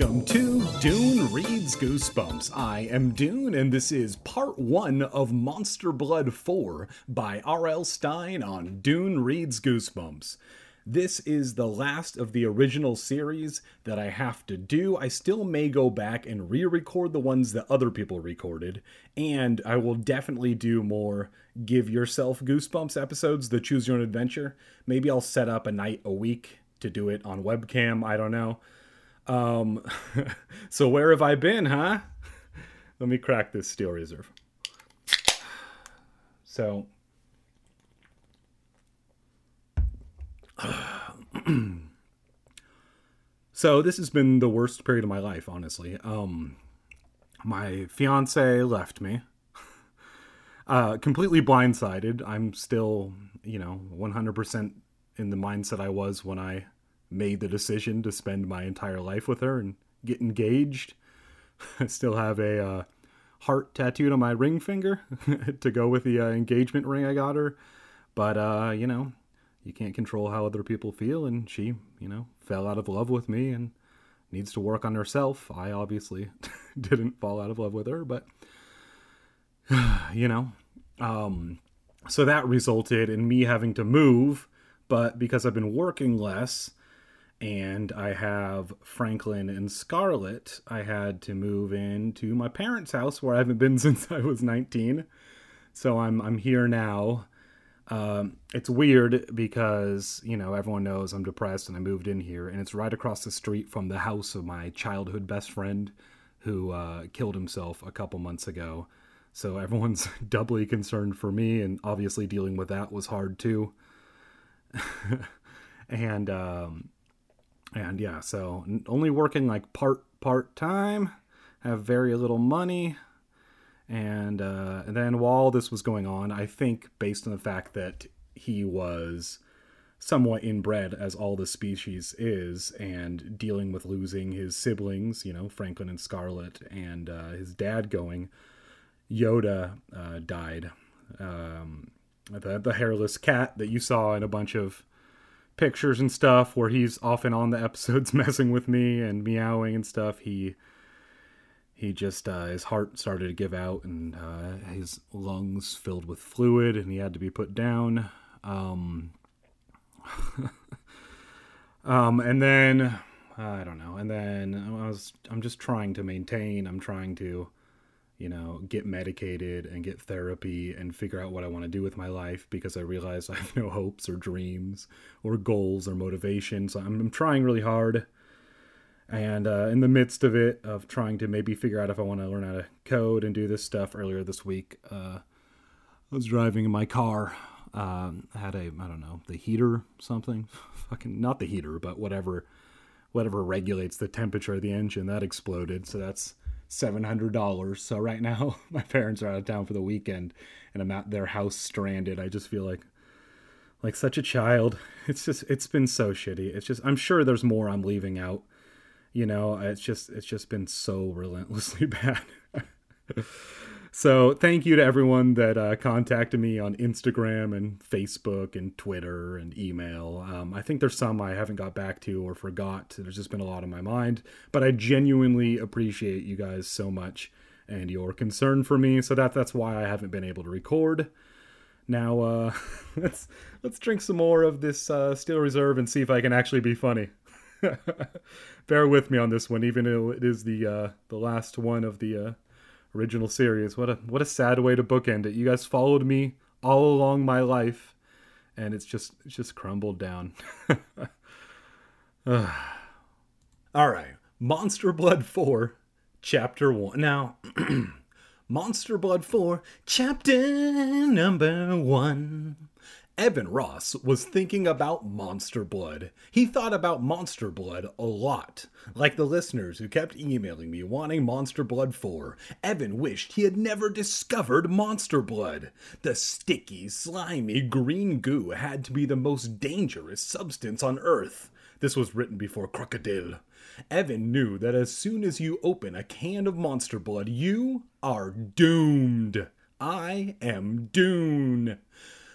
Welcome to Dune Reads Goosebumps. I am Dune, and this is part one of Monster Blood 4 by R.L. Stine on Dune Reads Goosebumps. This is the last of the original series that I have to do. I still may go back and re record the ones that other people recorded, and I will definitely do more Give Yourself Goosebumps episodes, the Choose Your Own Adventure. Maybe I'll set up a night a week to do it on webcam. I don't know. Um, so where have I been, huh? Let me crack this steel reserve. So, so this has been the worst period of my life, honestly. Um, my fiance left me. Uh, completely blindsided. I'm still, you know, 100% in the mindset I was when I made the decision to spend my entire life with her and get engaged. I still have a uh, heart tattooed on my ring finger to go with the uh, engagement ring I got her. But, uh, you know, you can't control how other people feel, and she, you know, fell out of love with me and needs to work on herself. I obviously didn't fall out of love with her, but, you know, um, so that resulted in me having to move but because I've been working less and I have Franklin and Scarlett, I had to move into my parents' house where I haven't been since I was 19. So I'm I'm here now. Um, it's weird because you know everyone knows I'm depressed and I moved in here, and it's right across the street from the house of my childhood best friend who uh, killed himself a couple months ago. So everyone's doubly concerned for me, and obviously dealing with that was hard too. and um, and yeah, so only working like part part time, have very little money, and uh, and then while this was going on, I think based on the fact that he was somewhat inbred as all the species is and dealing with losing his siblings you know franklin and scarlet and uh, his dad going yoda uh, died. Um, the the hairless cat that you saw in a bunch of pictures and stuff where he's often on the episodes messing with me and meowing and stuff he he just uh, his heart started to give out and uh, his lungs filled with fluid and he had to be put down. Um, um and then i don't know. And then i was i'm just trying to maintain i'm trying to you know, get medicated and get therapy and figure out what I want to do with my life because I realize I have no hopes or dreams or goals or motivation. So I'm, I'm trying really hard. And uh, in the midst of it, of trying to maybe figure out if I want to learn how to code and do this stuff earlier this week, uh, I was driving in my car. Um, had a, I don't know, the heater, something. Fucking, not the heater, but whatever, whatever regulates the temperature of the engine, that exploded. So that's $700. So right now, my parents are out of town for the weekend and I'm at their house stranded. I just feel like like such a child. It's just it's been so shitty. It's just I'm sure there's more I'm leaving out. You know, it's just it's just been so relentlessly bad. So thank you to everyone that uh, contacted me on Instagram and Facebook and Twitter and email. Um, I think there's some I haven't got back to or forgot. There's just been a lot on my mind, but I genuinely appreciate you guys so much and your concern for me. So that that's why I haven't been able to record. Now uh, let's let's drink some more of this uh, Steel Reserve and see if I can actually be funny. Bear with me on this one, even though it is the uh, the last one of the uh, original series. What a what a sad way to bookend it. You guys followed me all along my life, and it's just it's just crumbled down. all right, Monster Blood Four, Chapter One. Now, Monster Blood Four, Chapter Number One. Evan Ross was thinking about Monster Blood. He thought about Monster Blood a lot. Like the listeners who kept emailing me wanting Monster Blood 4, Evan wished he had never discovered Monster Blood. The sticky, slimy green goo had to be the most dangerous substance on Earth. This was written before Crocodile. Evan knew that as soon as you open a can of Monster Blood, you are doomed. I am Dune.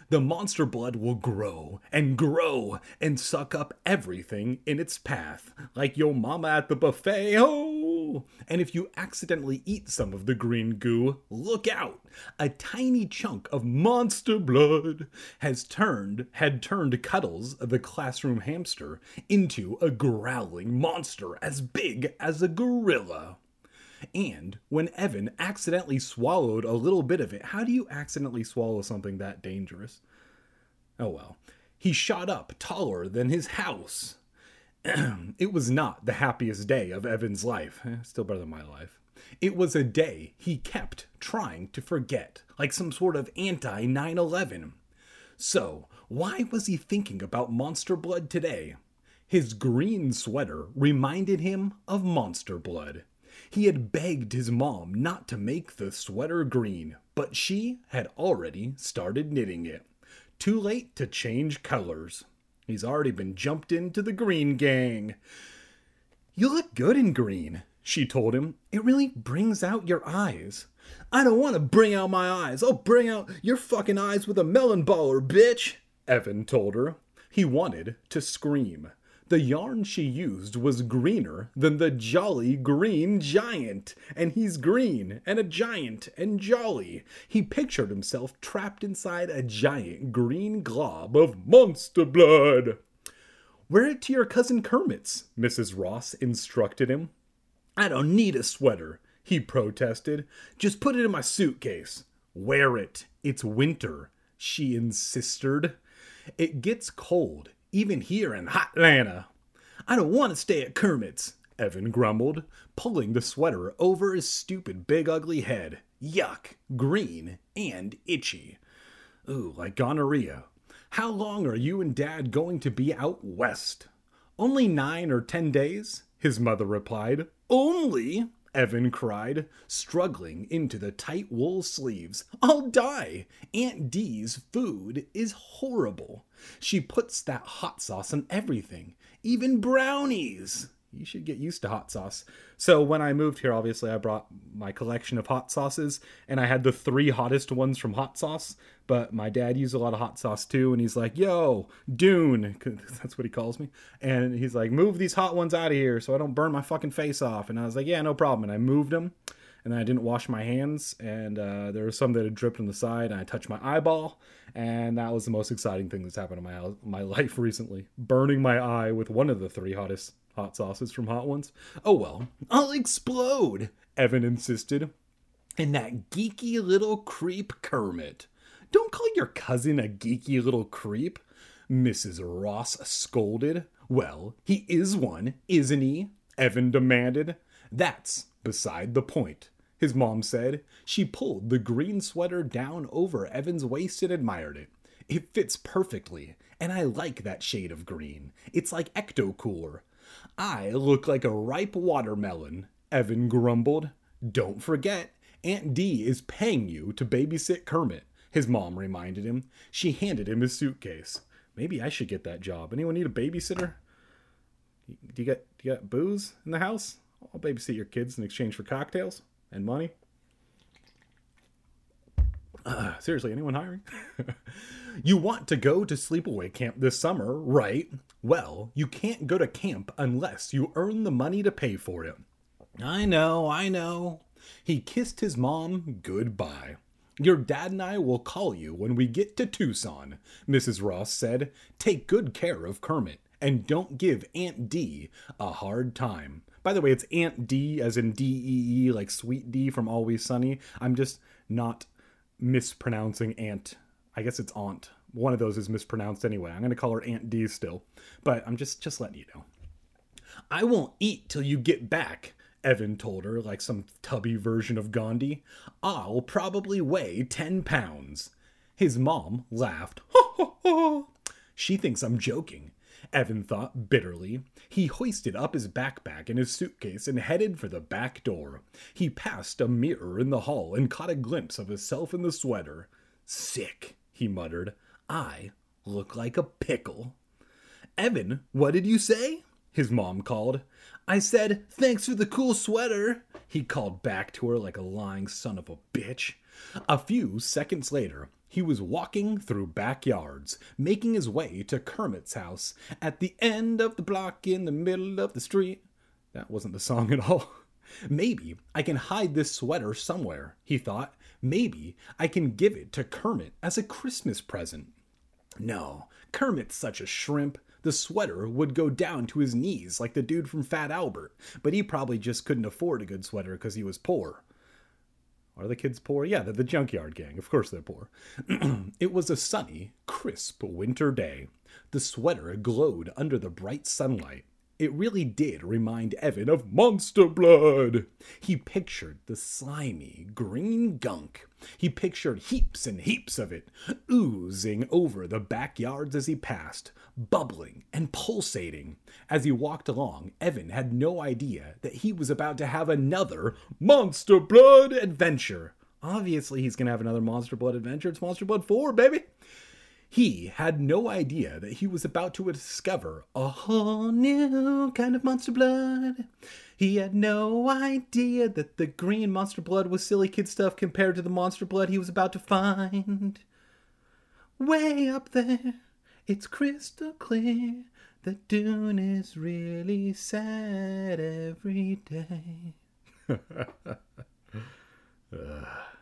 The monster blood will grow and grow and suck up everything in its path, like your mama at the buffet. Oh! And if you accidentally eat some of the green goo, look out! A tiny chunk of monster blood has turned had turned Cuddles, the classroom hamster, into a growling monster as big as a gorilla. And when Evan accidentally swallowed a little bit of it, how do you accidentally swallow something that dangerous? Oh well. He shot up taller than his house. it was not the happiest day of Evan's life. Eh, still better than my life. It was a day he kept trying to forget, like some sort of anti 9 11. So, why was he thinking about monster blood today? His green sweater reminded him of monster blood. He had begged his mom not to make the sweater green, but she had already started knitting it. Too late to change colors. He's already been jumped into the green gang. You look good in green, she told him. It really brings out your eyes. I don't want to bring out my eyes. I'll bring out your fucking eyes with a melon baller, bitch, Evan told her. He wanted to scream. The yarn she used was greener than the jolly green giant, and he's green and a giant and jolly. He pictured himself trapped inside a giant green glob of monster blood. Wear it to your cousin Kermit's, Mrs. Ross instructed him. I don't need a sweater, he protested. Just put it in my suitcase. Wear it. It's winter, she insisted. It gets cold even here in hot Atlanta. I don't want to stay at Kermit's, Evan grumbled, pulling the sweater over his stupid big ugly head. Yuck, green and itchy. Ooh, like gonorrhea. How long are you and Dad going to be out west? Only nine or ten days, his mother replied. Only? Evan cried, struggling into the tight wool sleeves. I'll die! Aunt Dee's food is horrible. She puts that hot sauce on everything, even brownies. You should get used to hot sauce. So when I moved here, obviously I brought my collection of hot sauces, and I had the three hottest ones from hot sauce. But my dad used a lot of hot sauce too, and he's like, "Yo, Dune," that's what he calls me, and he's like, "Move these hot ones out of here so I don't burn my fucking face off." And I was like, "Yeah, no problem." And I moved them, and I didn't wash my hands, and uh, there was some that had dripped on the side, and I touched my eyeball, and that was the most exciting thing that's happened in my my life recently. Burning my eye with one of the three hottest hot sauces from Hot Ones. Oh well, I'll explode, Evan insisted. And that geeky little creep Kermit. Don't call your cousin a geeky little creep, Mrs. Ross scolded. Well, he is one, isn't he? Evan demanded. That's beside the point, his mom said. She pulled the green sweater down over Evan's waist and admired it. It fits perfectly, and I like that shade of green. It's like ecto cooler. I look like a ripe watermelon, Evan grumbled. Don't forget, Aunt Dee is paying you to babysit Kermit, his mom reminded him. She handed him his suitcase. Maybe I should get that job. Anyone need a babysitter? Do you got do you get booze in the house? I'll babysit your kids in exchange for cocktails and money. Uh, seriously, anyone hiring? you want to go to sleepaway camp this summer, right? Well, you can't go to camp unless you earn the money to pay for it. I know, I know. He kissed his mom goodbye. Your dad and I will call you when we get to Tucson, Mrs. Ross said. Take good care of Kermit and don't give Aunt D a hard time. By the way, it's Aunt D as in D E E, like Sweet Dee from Always Sunny. I'm just not mispronouncing Aunt. I guess it's Aunt. One of those is mispronounced anyway. I'm going to call her Aunt D still. But I'm just just letting you know. I won't eat till you get back, Evan told her like some tubby version of Gandhi. I'll probably weigh 10 pounds. His mom laughed. she thinks I'm joking. Evan thought bitterly. He hoisted up his backpack and his suitcase and headed for the back door. He passed a mirror in the hall and caught a glimpse of himself in the sweater. Sick, he muttered. I look like a pickle. Evan, what did you say? His mom called. I said, thanks for the cool sweater, he called back to her like a lying son of a bitch. A few seconds later, He was walking through backyards, making his way to Kermit's house at the end of the block in the middle of the street. That wasn't the song at all. Maybe I can hide this sweater somewhere, he thought. Maybe I can give it to Kermit as a Christmas present. No, Kermit's such a shrimp. The sweater would go down to his knees like the dude from Fat Albert, but he probably just couldn't afford a good sweater because he was poor. Are the kids poor? Yeah, they're the junkyard gang. Of course they're poor. it was a sunny, crisp winter day. The sweater glowed under the bright sunlight. It really did remind Evan of Monster Blood. He pictured the slimy green gunk. He pictured heaps and heaps of it, oozing over the backyards as he passed, bubbling and pulsating. As he walked along, Evan had no idea that he was about to have another Monster Blood adventure. Obviously, he's going to have another Monster Blood adventure. It's Monster Blood 4, baby. He had no idea that he was about to discover a whole new kind of monster blood. He had no idea that the green monster blood was silly kid stuff compared to the monster blood he was about to find. Way up there, it's crystal clear that Dune is really sad every day. uh.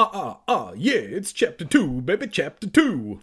Ah, ah, ah, yeah, it's chapter two, baby, chapter two.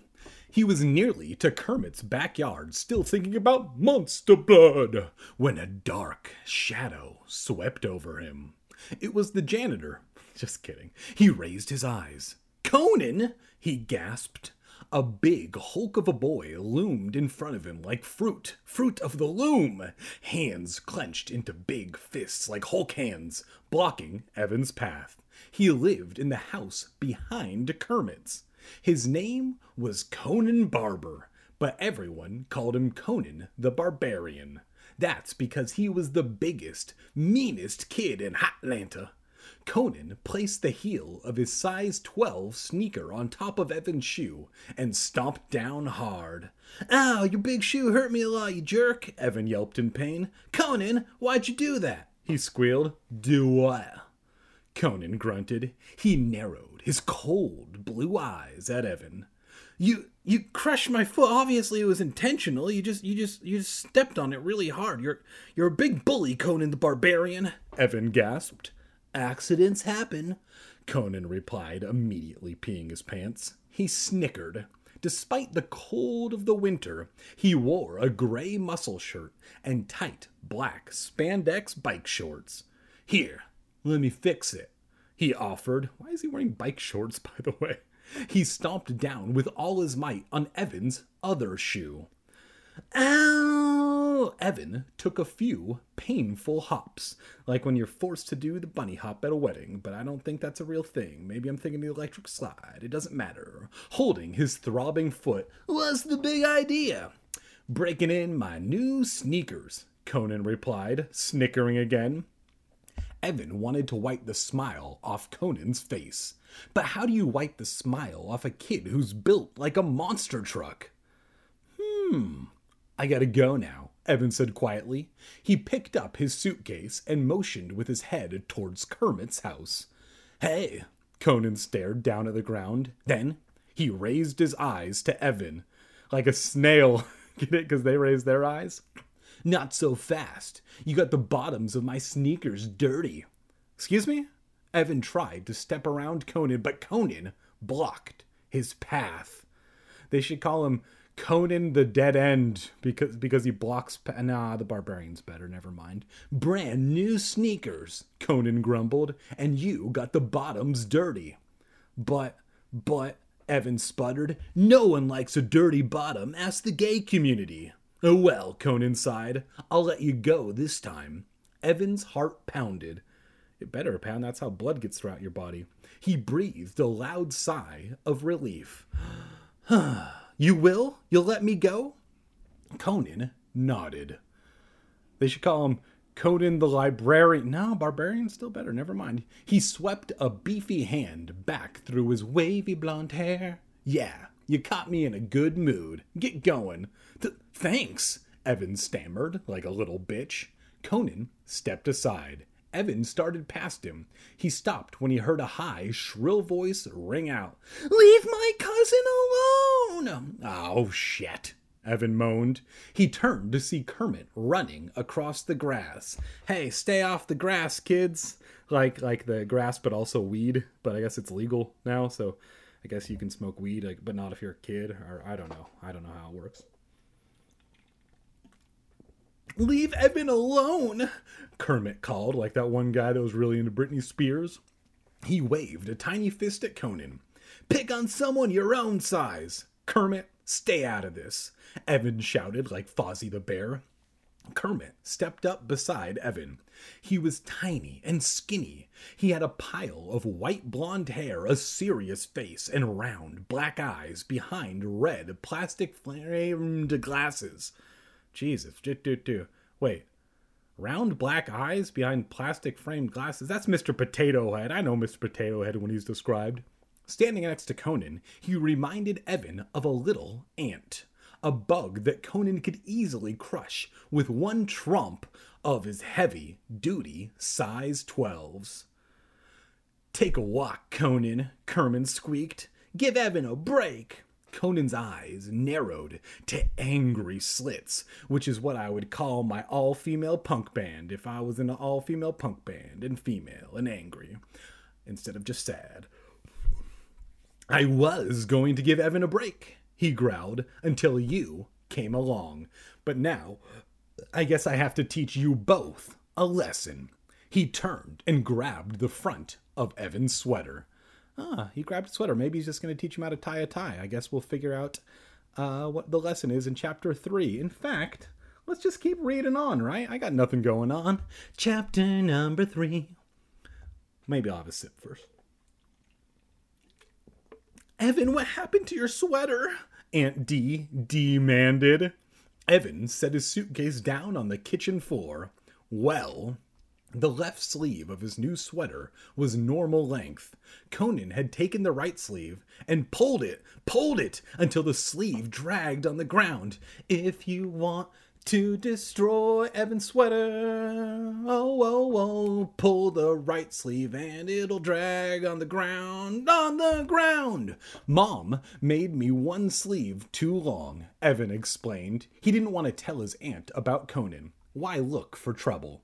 He was nearly to Kermit's backyard, still thinking about monster blood, when a dark shadow swept over him. It was the janitor. Just kidding. He raised his eyes. Conan! he gasped. A big hulk of a boy loomed in front of him like fruit, fruit of the loom, hands clenched into big fists like Hulk hands, blocking Evan's path. He lived in the house behind Kermit's. His name was Conan Barber, but everyone called him Conan the Barbarian. That's because he was the biggest, meanest kid in Atlanta. Conan placed the heel of his size 12 sneaker on top of Evan's shoe and stomped down hard. Ow, your big shoe hurt me a lot, you jerk, Evan yelped in pain. Conan, why'd you do that? He squealed. Do what? Conan grunted. He narrowed his cold blue eyes at Evan. You you crushed my foot. Obviously it was intentional. You just you just you just stepped on it really hard. You're you're a big bully, Conan the Barbarian. Evan gasped. Accidents happen, Conan replied, immediately peeing his pants. He snickered. Despite the cold of the winter, he wore a gray muscle shirt and tight black spandex bike shorts. Here, let me fix it, he offered. Why is he wearing bike shorts, by the way? He stomped down with all his might on Evan's other shoe. Ow! Evan took a few painful hops, like when you're forced to do the bunny hop at a wedding, but I don't think that's a real thing. Maybe I'm thinking the electric slide. It doesn't matter. Holding his throbbing foot was the big idea. Breaking in my new sneakers, Conan replied, snickering again. Evan wanted to wipe the smile off Conan's face. But how do you wipe the smile off a kid who's built like a monster truck? Hmm, I gotta go now, Evan said quietly. He picked up his suitcase and motioned with his head towards Kermit's house. Hey, Conan stared down at the ground. Then he raised his eyes to Evan, like a snail. Get it? Because they raised their eyes? Not so fast. You got the bottoms of my sneakers dirty. Excuse me? Evan tried to step around Conan, but Conan blocked his path. They should call him Conan the Dead End because because he blocks. Pa- nah, the barbarian's better. Never mind. Brand new sneakers, Conan grumbled, and you got the bottoms dirty. But but Evan sputtered. No one likes a dirty bottom. Ask the gay community. Oh well, Conan sighed. I'll let you go this time. Evan's heart pounded. It better pound, that's how blood gets throughout your body. He breathed a loud sigh of relief. you will? You'll let me go? Conan nodded. They should call him Conan the Librarian. No, Barbarian's still better, never mind. He swept a beefy hand back through his wavy blonde hair. Yeah, you caught me in a good mood. Get going. Th- thanks, Evan stammered like a little bitch. Conan stepped aside. Evan started past him. He stopped when he heard a high, shrill voice ring out Leave my cousin alone! Oh, shit. Evan moaned. He turned to see Kermit running across the grass. Hey, stay off the grass, kids. Like like the grass but also weed, but I guess it's legal now, so I guess you can smoke weed, like, but not if you're a kid or I don't know. I don't know how it works. Leave Evan alone, Kermit called, like that one guy that was really into Britney Spears. He waved a tiny fist at Conan. Pick on someone your own size. Kermit, stay out of this. Evan shouted like Fozzie the Bear. Kermit stepped up beside Evan. He was tiny and skinny. He had a pile of white blonde hair, a serious face, and round black eyes behind red plastic framed glasses. Jesus, wait. Round black eyes behind plastic framed glasses? That's Mr. Potato Head. I know Mr. Potato Head when he's described. Standing next to Conan, he reminded Evan of a little ant a bug that Conan could easily crush with one trump of his heavy duty size 12s. Take a walk, Conan, Kermit squeaked. Give Evan a break. Conan's eyes narrowed to angry slits, which is what I would call my all female punk band if I was in an all female punk band and female and angry instead of just sad. I was going to give Evan a break he growled, until you came along. But now, I guess I have to teach you both a lesson. He turned and grabbed the front of Evan's sweater. Ah, he grabbed a sweater. Maybe he's just going to teach him how to tie a tie. I guess we'll figure out uh, what the lesson is in chapter three. In fact, let's just keep reading on, right? I got nothing going on. Chapter number three. Maybe I'll have a sip first. Evan, what happened to your sweater? Aunt D demanded. Evan set his suitcase down on the kitchen floor. Well, the left sleeve of his new sweater was normal length. Conan had taken the right sleeve and pulled it, pulled it until the sleeve dragged on the ground. If you want to destroy Evan's sweater. Oh, oh, oh, pull the right sleeve and it'll drag on the ground, on the ground. Mom made me one sleeve too long, Evan explained. He didn't want to tell his aunt about Conan. Why look for trouble?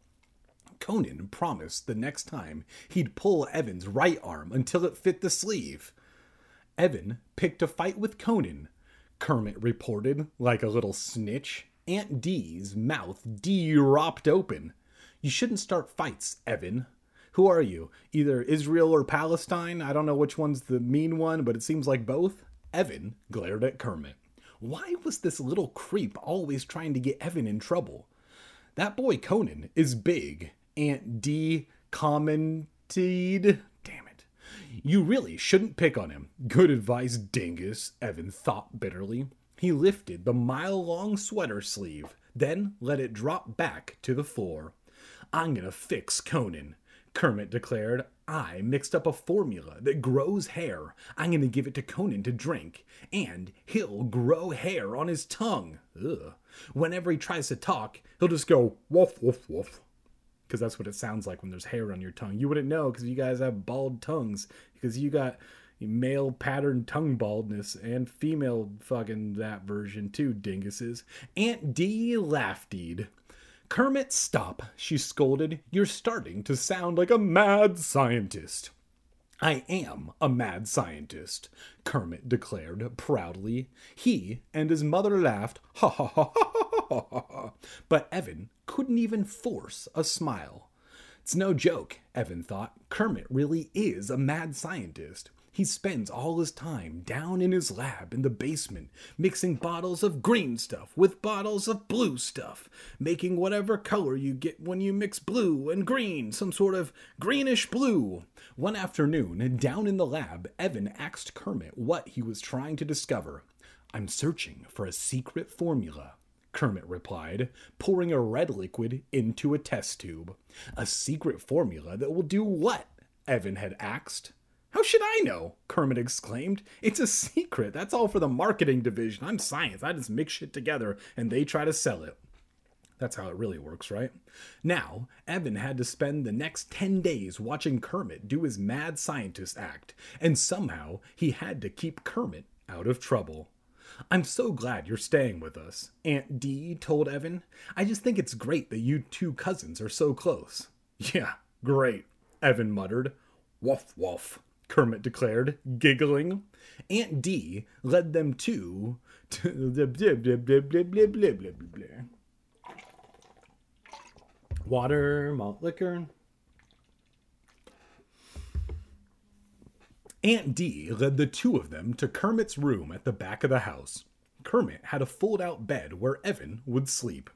Conan promised the next time he'd pull Evan's right arm until it fit the sleeve. Evan picked a fight with Conan, Kermit reported like a little snitch. Aunt Dee's mouth dropped open. You shouldn't start fights, Evan. Who are you? Either Israel or Palestine? I don't know which one's the mean one, but it seems like both. Evan glared at Kermit. Why was this little creep always trying to get Evan in trouble? That boy Conan is big. Aunt D commented. Damn it. You really shouldn't pick on him. Good advice, dingus, Evan thought bitterly. He lifted the mile long sweater sleeve, then let it drop back to the floor. I'm gonna fix Conan, Kermit declared. I mixed up a formula that grows hair. I'm gonna give it to Conan to drink, and he'll grow hair on his tongue. Ugh. Whenever he tries to talk, he'll just go woof woof woof. Because that's what it sounds like when there's hair on your tongue. You wouldn't know because you guys have bald tongues. Because you got male pattern tongue baldness and female fucking that version too, dinguses. Aunt D laughed. Kermit, stop, she scolded. You're starting to sound like a mad scientist. I am a mad scientist, Kermit declared proudly. He and his mother laughed, ha ha ha ha ha ha ha. But Evan couldn't even force a smile. It's no joke, Evan thought. Kermit really is a mad scientist. He spends all his time down in his lab in the basement, mixing bottles of green stuff with bottles of blue stuff, making whatever color you get when you mix blue and green, some sort of greenish blue. One afternoon, down in the lab, Evan asked Kermit what he was trying to discover. I'm searching for a secret formula. Kermit replied, pouring a red liquid into a test tube. A secret formula that will do what? Evan had asked. How should I know? Kermit exclaimed. It's a secret. That's all for the marketing division. I'm science. I just mix shit together and they try to sell it. That's how it really works, right? Now, Evan had to spend the next 10 days watching Kermit do his mad scientist act, and somehow he had to keep Kermit out of trouble. I'm so glad you're staying with us, Aunt Dee told Evan. I just think it's great that you two cousins are so close. Yeah, great, Evan muttered. Woof woof, Kermit declared, giggling. Aunt Dee led them to. water, malt liquor. Aunt Dee led the two of them to Kermit's room at the back of the house. Kermit had a fold out bed where Evan would sleep.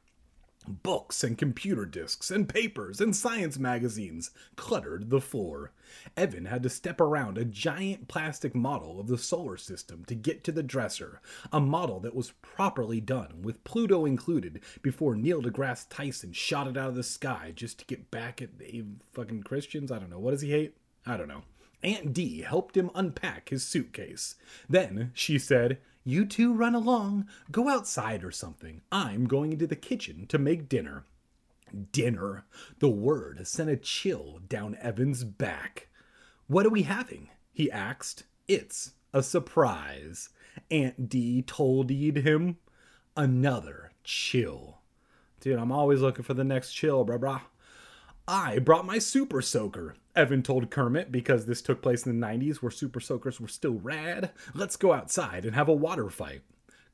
Books and computer disks and papers and science magazines cluttered the floor. Evan had to step around a giant plastic model of the solar system to get to the dresser, a model that was properly done, with Pluto included, before Neil deGrasse Tyson shot it out of the sky just to get back at the fucking Christians. I don't know. What does he hate? I don't know. Aunt Dee helped him unpack his suitcase. Then she said, you two run along, go outside or something. I'm going into the kitchen to make dinner. Dinner. The word sent a chill down Evan's back. What are we having? he asked. It's a surprise. Aunt Dee told him. Another chill. Dude, I'm always looking for the next chill, bruh brah. I brought my super soaker, Evan told Kermit, because this took place in the 90s where super soakers were still rad. Let's go outside and have a water fight.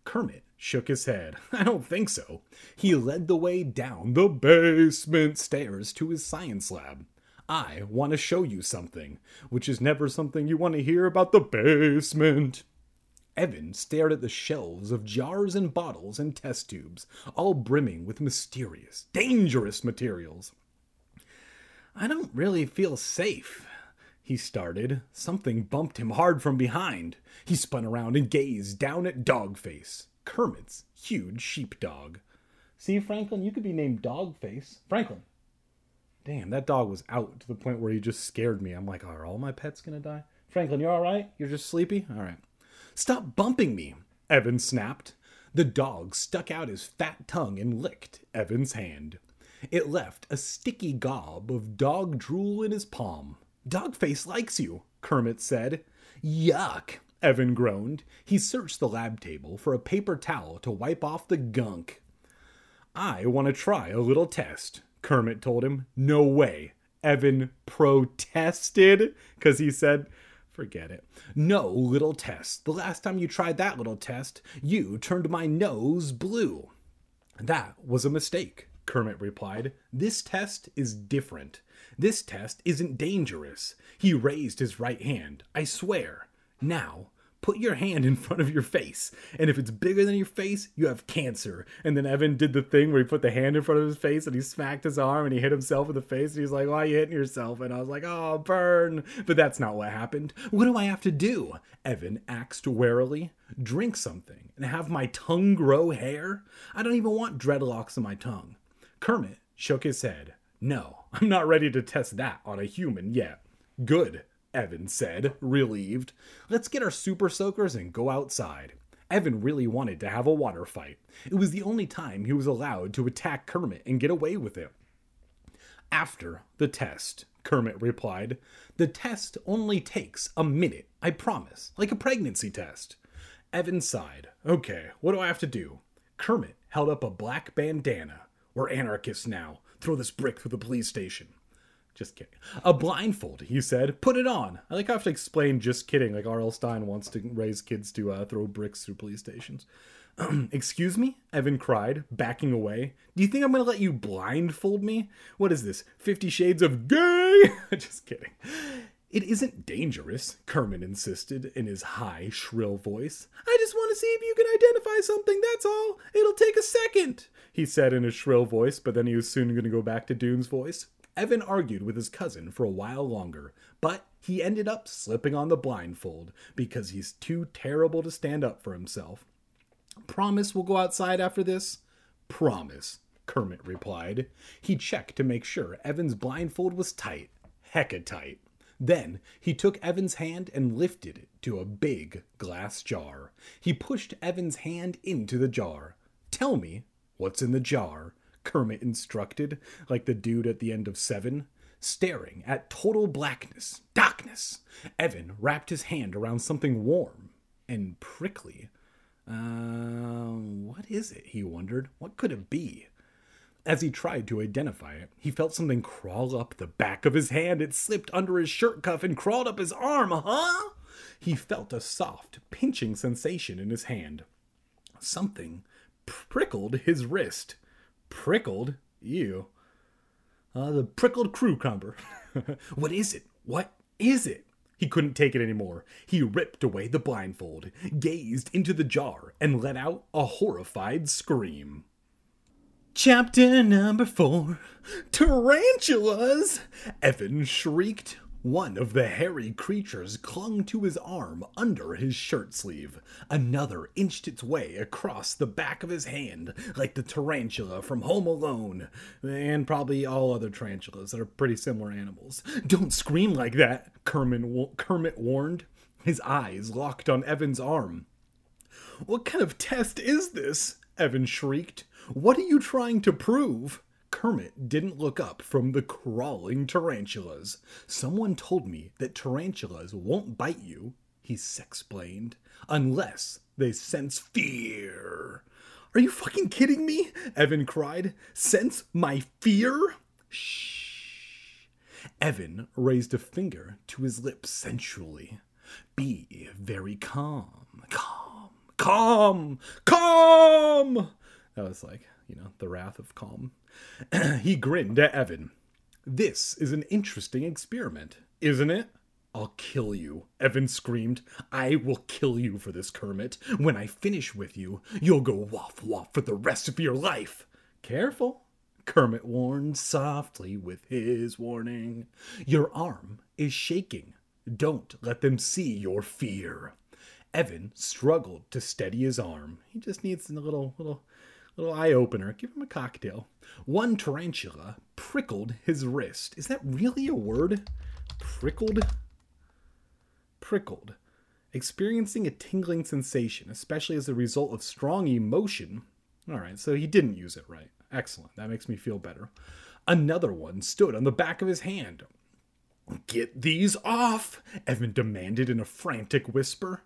Kermit shook his head. I don't think so. He led the way down the basement stairs to his science lab. I want to show you something, which is never something you want to hear about the basement. Evan stared at the shelves of jars and bottles and test tubes, all brimming with mysterious, dangerous materials. I don't really feel safe. He started. Something bumped him hard from behind. He spun around and gazed down at Dogface, Kermit's huge sheepdog. See, Franklin, you could be named Dogface. Franklin. Damn, that dog was out to the point where he just scared me. I'm like, are all my pets gonna die? Franklin, you're all right? You're just sleepy? All right. Stop bumping me, Evan snapped. The dog stuck out his fat tongue and licked Evan's hand. It left a sticky gob of dog drool in his palm. Dogface likes you, Kermit said. Yuck, Evan groaned. He searched the lab table for a paper towel to wipe off the gunk. I want to try a little test, Kermit told him. No way. Evan protested because he said, Forget it. No little test. The last time you tried that little test, you turned my nose blue. That was a mistake. Kermit replied. This test is different. This test isn't dangerous. He raised his right hand. I swear. Now, put your hand in front of your face. And if it's bigger than your face, you have cancer. And then Evan did the thing where he put the hand in front of his face and he smacked his arm and he hit himself in the face. And he's like, Why are you hitting yourself? And I was like, Oh, burn. But that's not what happened. What do I have to do? Evan asked warily. Drink something and have my tongue grow hair? I don't even want dreadlocks in my tongue. Kermit shook his head. No, I'm not ready to test that on a human yet. Good, Evan said, relieved. Let's get our super soakers and go outside. Evan really wanted to have a water fight. It was the only time he was allowed to attack Kermit and get away with it. After the test, Kermit replied. The test only takes a minute, I promise, like a pregnancy test. Evan sighed. Okay, what do I have to do? Kermit held up a black bandana. We're anarchists now. Throw this brick through the police station. Just kidding. A blindfold, he said. Put it on. I like how I have to explain just kidding, like R.L. Stine wants to raise kids to uh, throw bricks through police stations. Excuse me? Evan cried, backing away. Do you think I'm going to let you blindfold me? What is this? Fifty Shades of Gay? just kidding. It isn't dangerous, Kermit insisted in his high, shrill voice. I just want to see if you can identify something, that's all. It'll take a second, he said in a shrill voice, but then he was soon going to go back to Dune's voice. Evan argued with his cousin for a while longer, but he ended up slipping on the blindfold because he's too terrible to stand up for himself. Promise we'll go outside after this? Promise, Kermit replied. He checked to make sure Evan's blindfold was tight. Hecka tight. Then he took Evan's hand and lifted it to a big glass jar. He pushed Evan's hand into the jar. Tell me what's in the jar, Kermit instructed, like the dude at the end of Seven. Staring at total blackness, darkness, Evan wrapped his hand around something warm and prickly. Uh, what is it? He wondered. What could it be? As he tried to identify it, he felt something crawl up the back of his hand. It slipped under his shirt cuff and crawled up his arm. Huh? He felt a soft, pinching sensation in his hand. Something prickled his wrist. Prickled? Ew. Uh, the prickled cucumber. what is it? What is it? He couldn't take it anymore. He ripped away the blindfold, gazed into the jar, and let out a horrified scream. Chapter number four Tarantulas! Evan shrieked, one of the hairy creatures clung to his arm under his shirt sleeve. Another inched its way across the back of his hand, like the tarantula from Home Alone, and probably all other tarantulas that are pretty similar animals. Don't scream like that, Kermit, Kermit warned, his eyes locked on Evan's arm. What kind of test is this? Evan shrieked. What are you trying to prove? Kermit didn't look up from the crawling tarantulas. Someone told me that tarantulas won't bite you, he explained, unless they sense fear. Are you fucking kidding me? Evan cried. Sense my fear? Shh. Evan raised a finger to his lips sensually. Be very calm, calm, calm, calm. That was like, you know, the wrath of calm. he grinned at Evan. This is an interesting experiment, isn't it? I'll kill you, Evan screamed. I will kill you for this, Kermit. When I finish with you, you'll go waff waff for the rest of your life. Careful, Kermit warned softly with his warning. Your arm is shaking. Don't let them see your fear. Evan struggled to steady his arm. He just needs a little little little eye opener. Give him a cocktail. One tarantula prickled his wrist. Is that really a word? Prickled? Prickled. Experiencing a tingling sensation, especially as a result of strong emotion. All right, so he didn't use it right. Excellent. That makes me feel better. Another one stood on the back of his hand. Get these off, Evan demanded in a frantic whisper.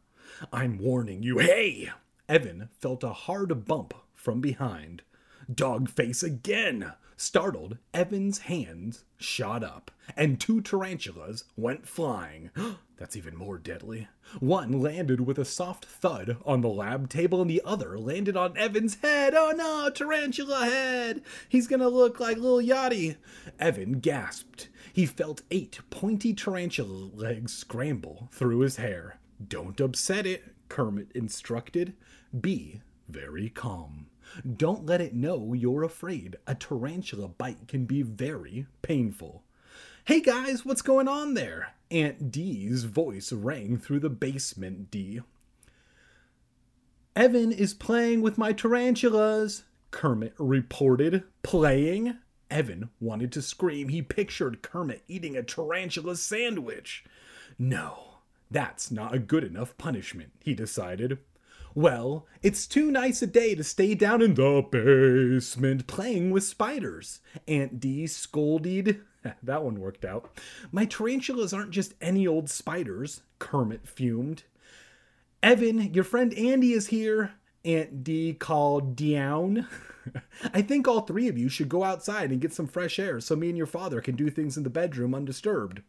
I'm warning you. Hey! Evan felt a hard bump from behind. Dog face again! Startled, Evan's hands shot up, and two tarantulas went flying. That's even more deadly. One landed with a soft thud on the lab table, and the other landed on Evan's head. Oh no, tarantula head! He's gonna look like Lil Yachty. Evan gasped. He felt eight pointy tarantula legs scramble through his hair. Don't upset it, Kermit instructed. Be very calm. Don't let it know you're afraid. A tarantula bite can be very painful. Hey guys, what's going on there? Aunt Dee's voice rang through the basement, Dee. Evan is playing with my tarantulas, Kermit reported. Playing? Evan wanted to scream. He pictured Kermit eating a tarantula sandwich. No, that's not a good enough punishment, he decided. Well, it's too nice a day to stay down in the basement playing with spiders. Aunt Dee scolded. that one worked out. My tarantulas aren't just any old spiders, Kermit fumed. Evan, your friend Andy is here, Aunt Dee called down. I think all three of you should go outside and get some fresh air so me and your father can do things in the bedroom undisturbed.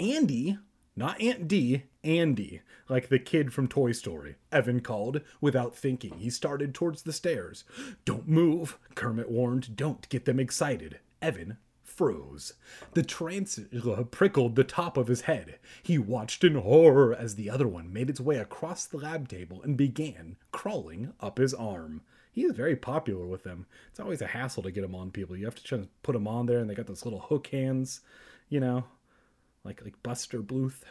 Andy, not Aunt Dee, Andy, like the kid from Toy Story. Evan called. Without thinking, he started towards the stairs. Don't move, Kermit warned. Don't get them excited. Evan froze. The tarantula prickled the top of his head. He watched in horror as the other one made its way across the lab table and began crawling up his arm. He is very popular with them. It's always a hassle to get him on people. You have to try to put them on there, and they got those little hook hands, you know like like Buster Bluth.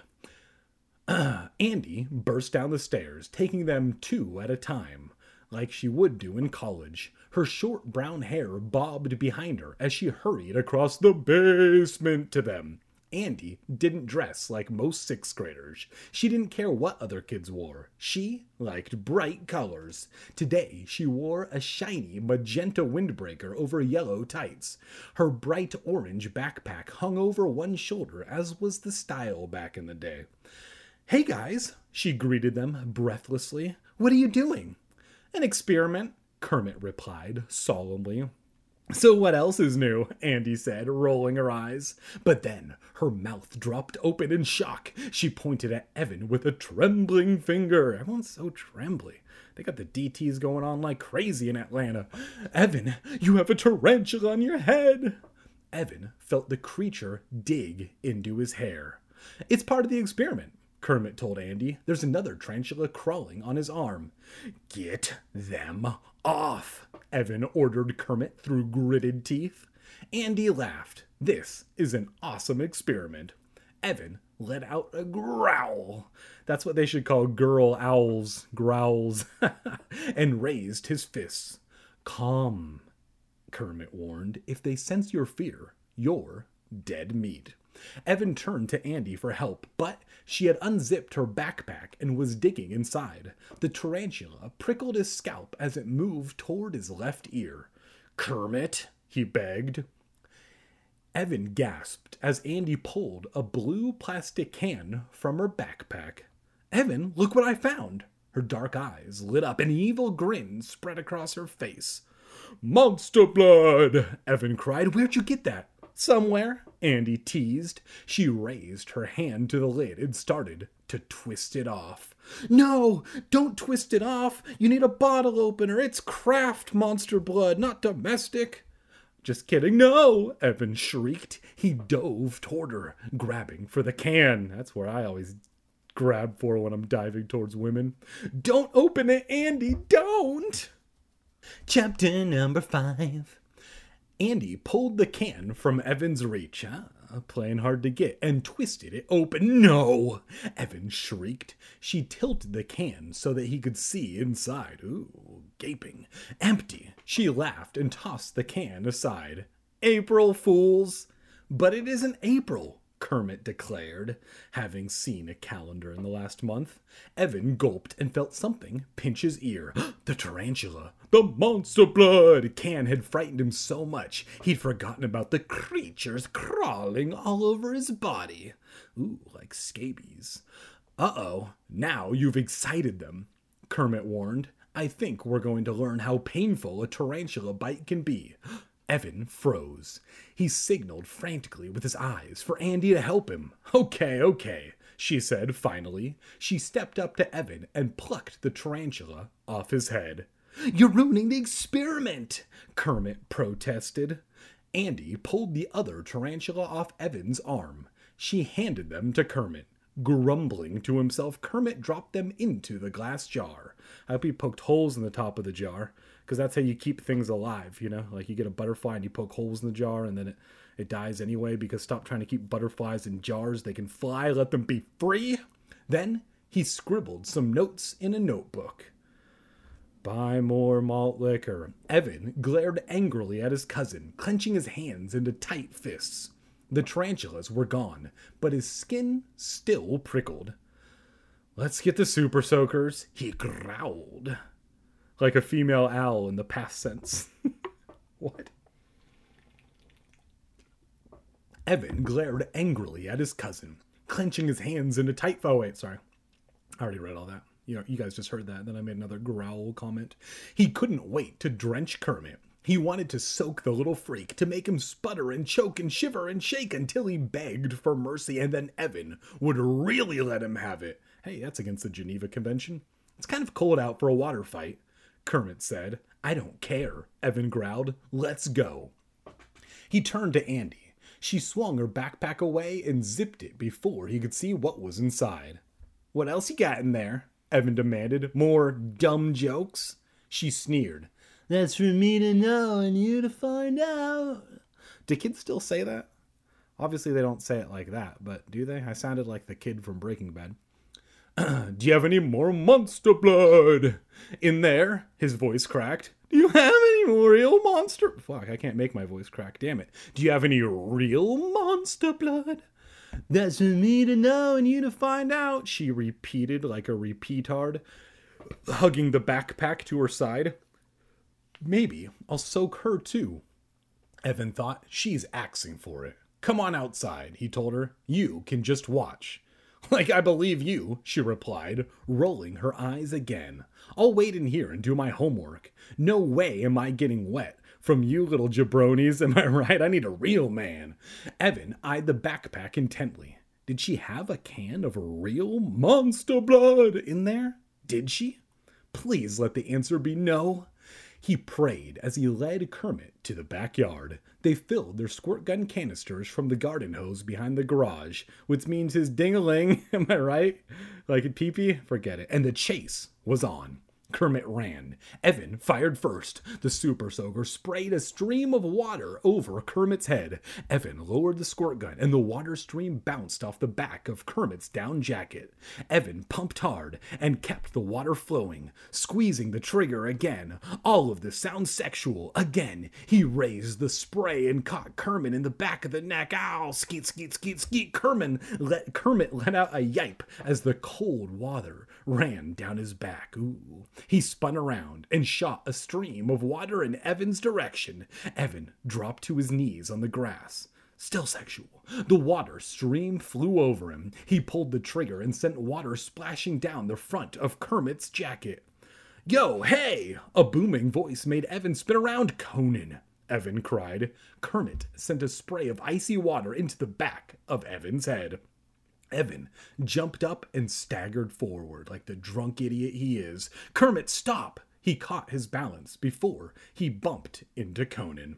Andy burst down the stairs, taking them two at a time, like she would do in college. Her short brown hair bobbed behind her as she hurried across the basement to them. Andy didn't dress like most sixth graders. She didn't care what other kids wore. She liked bright colors. Today, she wore a shiny magenta windbreaker over yellow tights. Her bright orange backpack hung over one shoulder, as was the style back in the day. Hey guys, she greeted them breathlessly. What are you doing? An experiment, Kermit replied solemnly. So, what else is new? Andy said, rolling her eyes. But then her mouth dropped open in shock. She pointed at Evan with a trembling finger. Everyone's so trembly. They got the DTs going on like crazy in Atlanta. Evan, you have a tarantula on your head. Evan felt the creature dig into his hair. It's part of the experiment, Kermit told Andy. There's another tarantula crawling on his arm. Get them off, Evan ordered Kermit through gritted teeth. Andy laughed. This is an awesome experiment. Evan let out a growl. That's what they should call girl owls, growls, and raised his fists. Calm, Kermit warned. If they sense your fear, you're dead meat. Evan turned to Andy for help, but she had unzipped her backpack and was digging inside. The tarantula prickled his scalp as it moved toward his left ear. Kermit, he begged. Evan gasped as Andy pulled a blue plastic can from her backpack. Evan, look what I found! Her dark eyes lit up, an evil grin spread across her face. Monster blood! Evan cried. Where'd you get that? Somewhere, Andy teased. She raised her hand to the lid and started to twist it off. No, don't twist it off. You need a bottle opener. It's craft monster blood, not domestic. Just kidding, no! Evan shrieked. He dove toward her, grabbing for the can. That's where I always grab for when I'm diving towards women. Don't open it, Andy, don't! Chapter number five. Andy pulled the can from Evan's reach, playing hard to get, and twisted it open. No! Evan shrieked. She tilted the can so that he could see inside. Ooh, gaping. Empty. She laughed and tossed the can aside. April Fools! But it isn't April. Kermit declared, having seen a calendar in the last month. Evan gulped and felt something pinch his ear. the tarantula! The monster blood! Can had frightened him so much he'd forgotten about the creatures crawling all over his body. Ooh, like scabies. Uh oh, now you've excited them, Kermit warned. I think we're going to learn how painful a tarantula bite can be. Evan froze. He signaled frantically with his eyes for Andy to help him. Okay, okay, she said finally. She stepped up to Evan and plucked the tarantula off his head. You're ruining the experiment, Kermit protested. Andy pulled the other tarantula off Evan's arm. She handed them to Kermit. Grumbling to himself, Kermit dropped them into the glass jar. I hope he poked holes in the top of the jar because that's how you keep things alive, you know? Like you get a butterfly and you poke holes in the jar and then it, it dies anyway because stop trying to keep butterflies in jars. They can fly, let them be free. Then he scribbled some notes in a notebook. Buy more malt liquor. Evan glared angrily at his cousin, clenching his hands into tight fists. The tarantulas were gone, but his skin still prickled. Let's get the super soakers, he growled like a female owl in the past sense. what? Evan glared angrily at his cousin, clenching his hands in a tight. Oh wait, sorry, I already read all that. You know, you guys just heard that. Then I made another growl comment. He couldn't wait to drench Kermit. He wanted to soak the little freak, to make him sputter and choke and shiver and shake until he begged for mercy, and then Evan would really let him have it. Hey, that's against the Geneva Convention. It's kind of cold out for a water fight, Kermit said. I don't care, Evan growled. Let's go. He turned to Andy. She swung her backpack away and zipped it before he could see what was inside. What else you got in there? Evan demanded. More dumb jokes? She sneered. That's for me to know and you to find out. Do kids still say that? Obviously, they don't say it like that, but do they? I sounded like the kid from Breaking Bad. Do you have any more monster blood? In there, his voice cracked. Do you have any real monster? Fuck, I can't make my voice crack, damn it. Do you have any real monster blood? That's for me to know and you to find out, she repeated like a repeatard, hugging the backpack to her side. Maybe I'll soak her too. Evan thought, she's axing for it. Come on outside, he told her. You can just watch. Like I believe you, she replied, rolling her eyes again. I'll wait in here and do my homework. No way am I getting wet. From you little jabronis, am I right? I need a real man. Evan eyed the backpack intently. Did she have a can of real monster blood in there? Did she? Please let the answer be no. He prayed as he led Kermit to the backyard. They filled their squirt gun canisters from the garden hose behind the garage, which means his ding-a-ling, am I right? Like a peepee? Forget it. And the chase was on. Kermit ran. Evan fired first. The super soaker sprayed a stream of water over Kermit's head. Evan lowered the squirt gun, and the water stream bounced off the back of Kermit's down jacket. Evan pumped hard and kept the water flowing, squeezing the trigger again. All of this sounds sexual. Again, he raised the spray and caught Kermit in the back of the neck. Ow! Skeet, skeet, skeet, skeet. Kermit let, Kermit let out a yipe as the cold water ran down his back. Ooh. He spun around and shot a stream of water in Evan's direction. Evan dropped to his knees on the grass. Still sexual. The water stream flew over him. He pulled the trigger and sent water splashing down the front of Kermit's jacket. Yo, hey! A booming voice made Evan spin around. Conan, Evan cried. Kermit sent a spray of icy water into the back of Evan's head. Evan jumped up and staggered forward like the drunk idiot he is. Kermit, stop! He caught his balance before he bumped into Conan.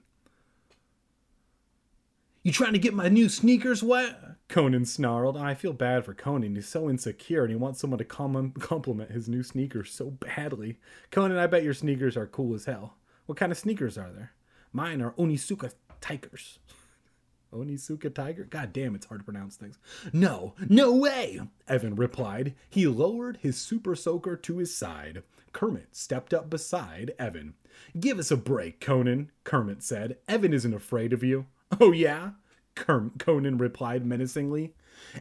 You trying to get my new sneakers wet? Conan snarled. I feel bad for Conan. He's so insecure and he wants someone to com- compliment his new sneakers so badly. Conan, I bet your sneakers are cool as hell. What kind of sneakers are there? Mine are Onitsuka Tigers. Onitsuka Tiger? God damn, it's hard to pronounce things. No, no way! Evan replied. He lowered his super soaker to his side. Kermit stepped up beside Evan. Give us a break, Conan, Kermit said. Evan isn't afraid of you. Oh, yeah? Kerm- Conan replied menacingly.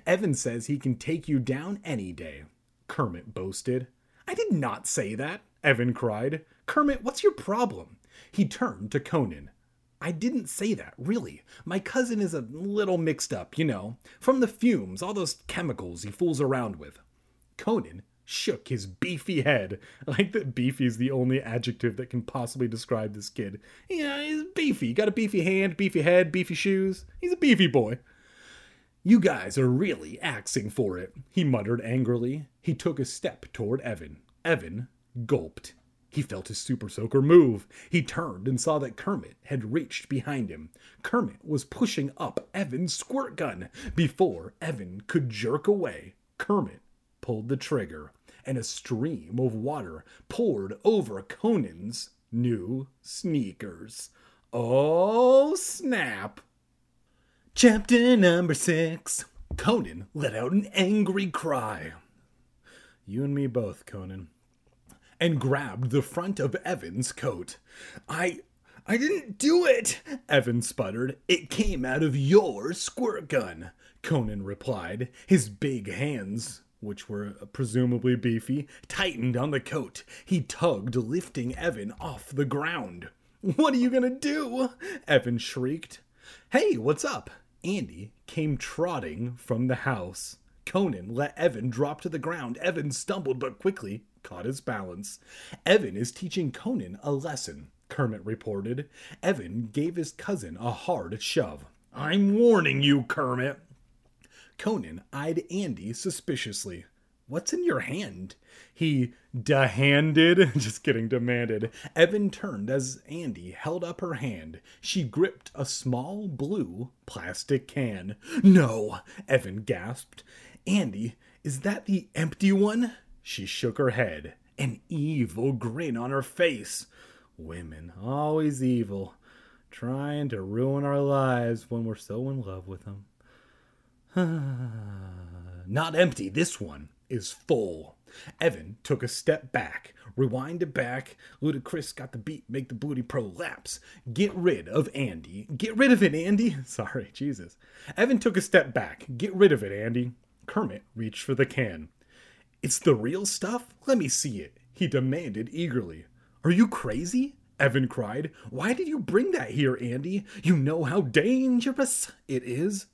Evan says he can take you down any day, Kermit boasted. I did not say that, Evan cried. Kermit, what's your problem? He turned to Conan. I didn't say that, really. My cousin is a little mixed up, you know, from the fumes, all those chemicals he fools around with. Conan shook his beefy head. I like that beefy is the only adjective that can possibly describe this kid. Yeah, he's beefy. Got a beefy hand, beefy head, beefy shoes. He's a beefy boy. You guys are really axing for it, he muttered angrily. He took a step toward Evan. Evan gulped. He felt his super soaker move. He turned and saw that Kermit had reached behind him. Kermit was pushing up Evan's squirt gun. Before Evan could jerk away, Kermit pulled the trigger, and a stream of water poured over Conan's new sneakers. Oh, snap! Chapter number six. Conan let out an angry cry. You and me both, Conan and grabbed the front of Evan's coat. I. I didn't do it, Evan sputtered. It came out of your squirt gun, Conan replied. His big hands, which were presumably beefy, tightened on the coat. He tugged, lifting Evan off the ground. What are you gonna do? Evan shrieked. Hey, what's up? Andy came trotting from the house. Conan let Evan drop to the ground. Evan stumbled but quickly caught his balance. Evan is teaching Conan a lesson, Kermit reported. Evan gave his cousin a hard shove. I'm warning you, Kermit. Conan eyed Andy suspiciously. What's in your hand? He dehanded, just kidding, demanded. Evan turned as Andy held up her hand. She gripped a small blue plastic can. No, Evan gasped. Andy, is that the empty one? She shook her head, an evil grin on her face. Women, always evil, trying to ruin our lives when we're so in love with them. Not empty, this one is full. Evan took a step back, rewind it back. Ludacris got the beat, make the booty prolapse. Get rid of Andy. Get rid of it, Andy. Sorry, Jesus. Evan took a step back. Get rid of it, Andy. Kermit reached for the can. It's the real stuff? Let me see it, he demanded eagerly. Are you crazy? Evan cried. Why did you bring that here, Andy? You know how dangerous it is.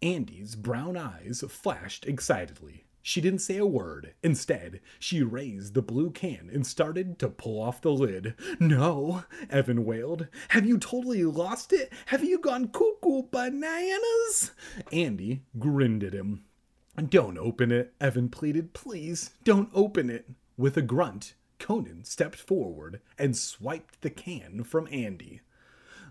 Andy's brown eyes flashed excitedly. She didn't say a word. Instead, she raised the blue can and started to pull off the lid. No, Evan wailed. Have you totally lost it? Have you gone cuckoo bananas? Andy grinned at him. Don't open it, Evan pleaded. Please, don't open it. With a grunt, Conan stepped forward and swiped the can from Andy.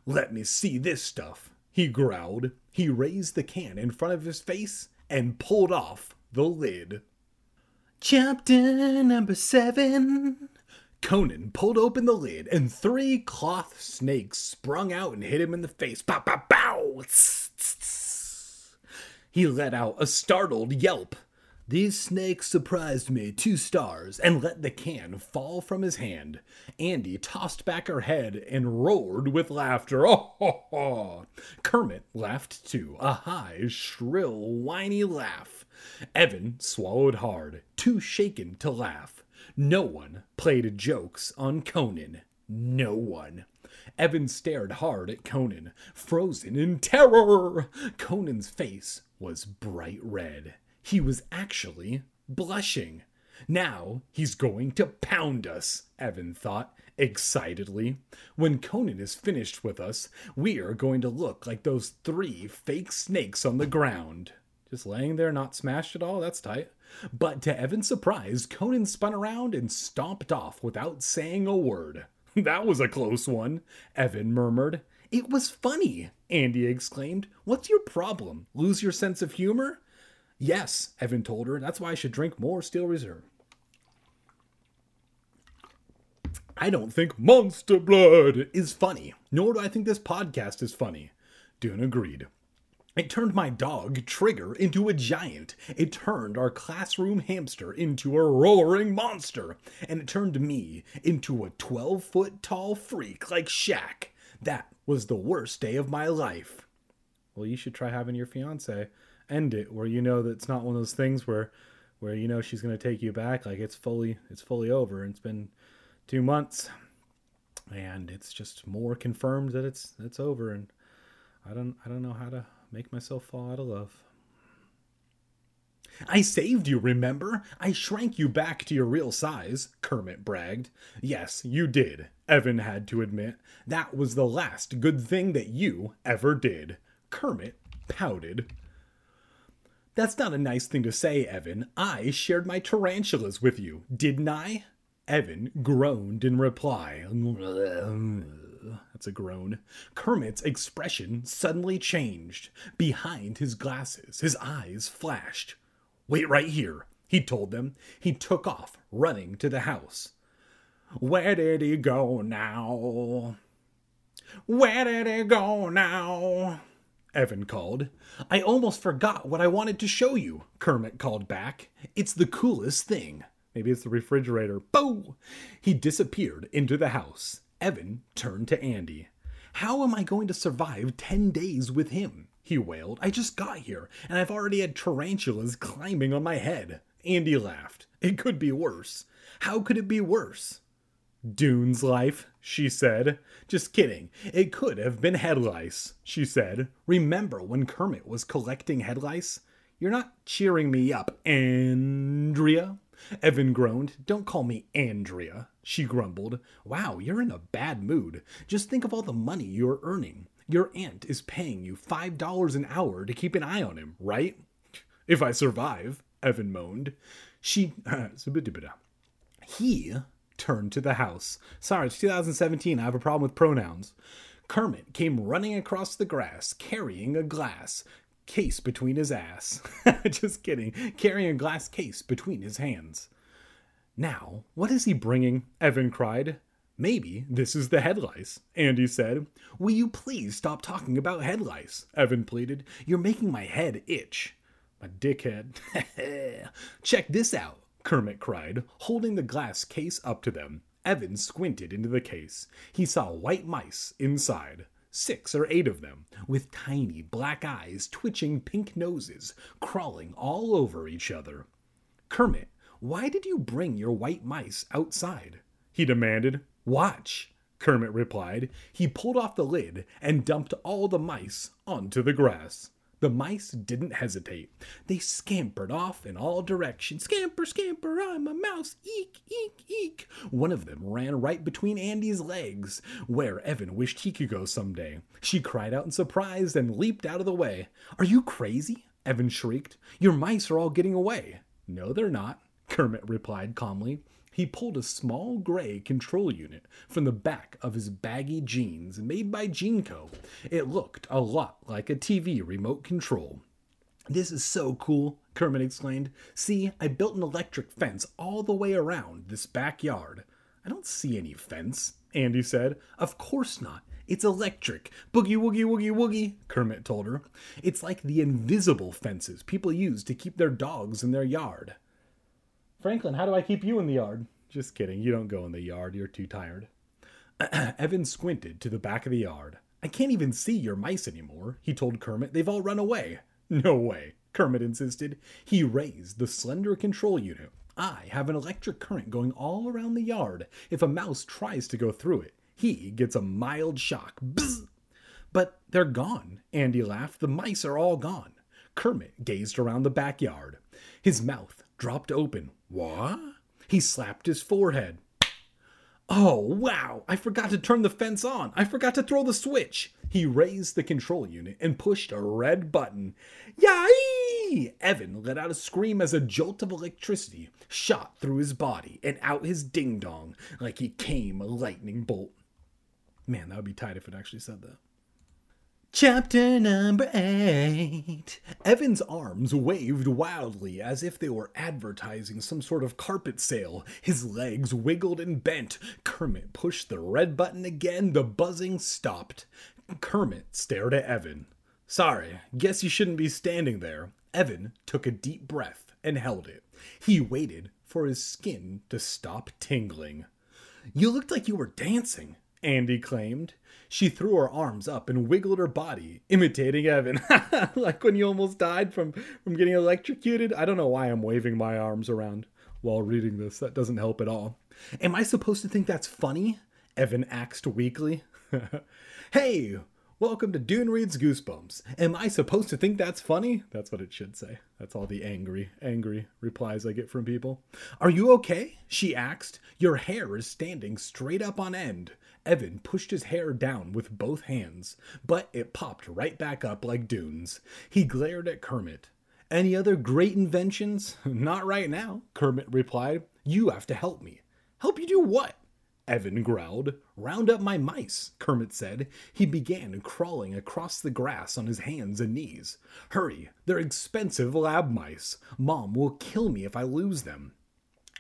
Let me see this stuff, he growled. He raised the can in front of his face and pulled off the lid. Chapter number seven. Conan pulled open the lid, and three cloth snakes sprung out and hit him in the face. Pow, pow, pow! He let out a startled yelp. These snakes surprised me, two stars, and let the can fall from his hand. Andy tossed back her head and roared with laughter. Oh, ho, ho. Kermit laughed too, a high, shrill, whiny laugh. Evan swallowed hard, too shaken to laugh. No one played jokes on Conan. No one. Evan stared hard at Conan, frozen in terror. Conan's face was bright red. He was actually blushing. Now he's going to pound us, Evan thought excitedly. When Conan is finished with us, we are going to look like those three fake snakes on the ground. Just laying there, not smashed at all? That's tight. But to Evan's surprise, Conan spun around and stomped off without saying a word. That was a close one, Evan murmured. It was funny, Andy exclaimed. What's your problem? Lose your sense of humor? Yes, Evan told her. That's why I should drink more Steel Reserve. I don't think Monster Blood is funny, nor do I think this podcast is funny. Dune agreed. It turned my dog, Trigger, into a giant. It turned our classroom hamster into a roaring monster. And it turned me into a 12 foot tall freak like Shaq. That was the worst day of my life. Well, you should try having your fiance end it where you know that it's not one of those things where where you know she's going to take you back like it's fully it's fully over and it's been 2 months and it's just more confirmed that it's it's over and I don't I don't know how to make myself fall out of love. I saved you, remember? I shrank you back to your real size, Kermit bragged. Yes, you did, Evan had to admit. That was the last good thing that you ever did. Kermit pouted. That's not a nice thing to say, Evan. I shared my tarantulas with you, didn't I? Evan groaned in reply. That's a groan. Kermit's expression suddenly changed. Behind his glasses, his eyes flashed. Wait right here, he told them. He took off, running to the house. Where did he go now? Where did he go now? Evan called. I almost forgot what I wanted to show you, Kermit called back. It's the coolest thing. Maybe it's the refrigerator. Boo! He disappeared into the house. Evan turned to Andy. How am I going to survive 10 days with him? He wailed. I just got here, and I've already had tarantulas climbing on my head. Andy laughed. It could be worse. How could it be worse? Dune's life, she said. Just kidding. It could have been head lice, she said. Remember when Kermit was collecting head lice? You're not cheering me up, Andrea. Evan groaned. Don't call me Andrea, she grumbled. Wow, you're in a bad mood. Just think of all the money you're earning. Your aunt is paying you $5 an hour to keep an eye on him, right? If I survive, Evan moaned. She. he turned to the house. Sorry, it's 2017. I have a problem with pronouns. Kermit came running across the grass, carrying a glass case between his ass. Just kidding. Carrying a glass case between his hands. Now, what is he bringing? Evan cried. Maybe this is the head lice, Andy said. Will you please stop talking about head lice? Evan pleaded. You're making my head itch. My dickhead. Check this out. Kermit cried, holding the glass case up to them. Evan squinted into the case. He saw white mice inside, six or eight of them, with tiny black eyes, twitching pink noses, crawling all over each other. Kermit, why did you bring your white mice outside? he demanded. Watch, Kermit replied. He pulled off the lid and dumped all the mice onto the grass. The mice didn't hesitate. They scampered off in all directions. Scamper, scamper, I'm a mouse. Eek, eek, eek. One of them ran right between Andy's legs, where Evan wished he could go someday. She cried out in surprise and leaped out of the way. Are you crazy? Evan shrieked. Your mice are all getting away. No, they're not, Kermit replied calmly. He pulled a small gray control unit from the back of his baggy jeans made by Geneco. It looked a lot like a TV remote control. This is so cool, Kermit exclaimed. See, I built an electric fence all the way around this backyard. I don't see any fence, Andy said. Of course not. It's electric. Boogie woogie woogie woogie, Kermit told her. It's like the invisible fences people use to keep their dogs in their yard. Franklin, how do I keep you in the yard? Just kidding. You don't go in the yard. You're too tired. Evan squinted to the back of the yard. I can't even see your mice anymore, he told Kermit. They've all run away. No way, Kermit insisted. He raised the slender control unit. I have an electric current going all around the yard. If a mouse tries to go through it, he gets a mild shock. Bzz! But they're gone, Andy laughed. The mice are all gone. Kermit gazed around the backyard. His mouth dropped open. What? He slapped his forehead. Oh, wow! I forgot to turn the fence on. I forgot to throw the switch. He raised the control unit and pushed a red button. Yay! Evan let out a scream as a jolt of electricity shot through his body and out his ding dong like he came a lightning bolt. Man, that would be tight if it actually said that. Chapter number eight. Evan's arms waved wildly as if they were advertising some sort of carpet sale. His legs wiggled and bent. Kermit pushed the red button again. The buzzing stopped. Kermit stared at Evan. Sorry, guess you shouldn't be standing there. Evan took a deep breath and held it. He waited for his skin to stop tingling. You looked like you were dancing, Andy claimed. She threw her arms up and wiggled her body, imitating Evan. like when you almost died from, from getting electrocuted. I don't know why I'm waving my arms around while reading this. That doesn't help at all. Am I supposed to think that's funny? Evan axed weakly. hey, welcome to Dune Reads Goosebumps. Am I supposed to think that's funny? That's what it should say. That's all the angry, angry replies I get from people. Are you okay? She asked. Your hair is standing straight up on end. Evan pushed his hair down with both hands, but it popped right back up like dunes. He glared at Kermit. Any other great inventions? Not right now, Kermit replied. You have to help me. Help you do what? Evan growled. Round up my mice, Kermit said. He began crawling across the grass on his hands and knees. Hurry, they're expensive lab mice. Mom will kill me if I lose them.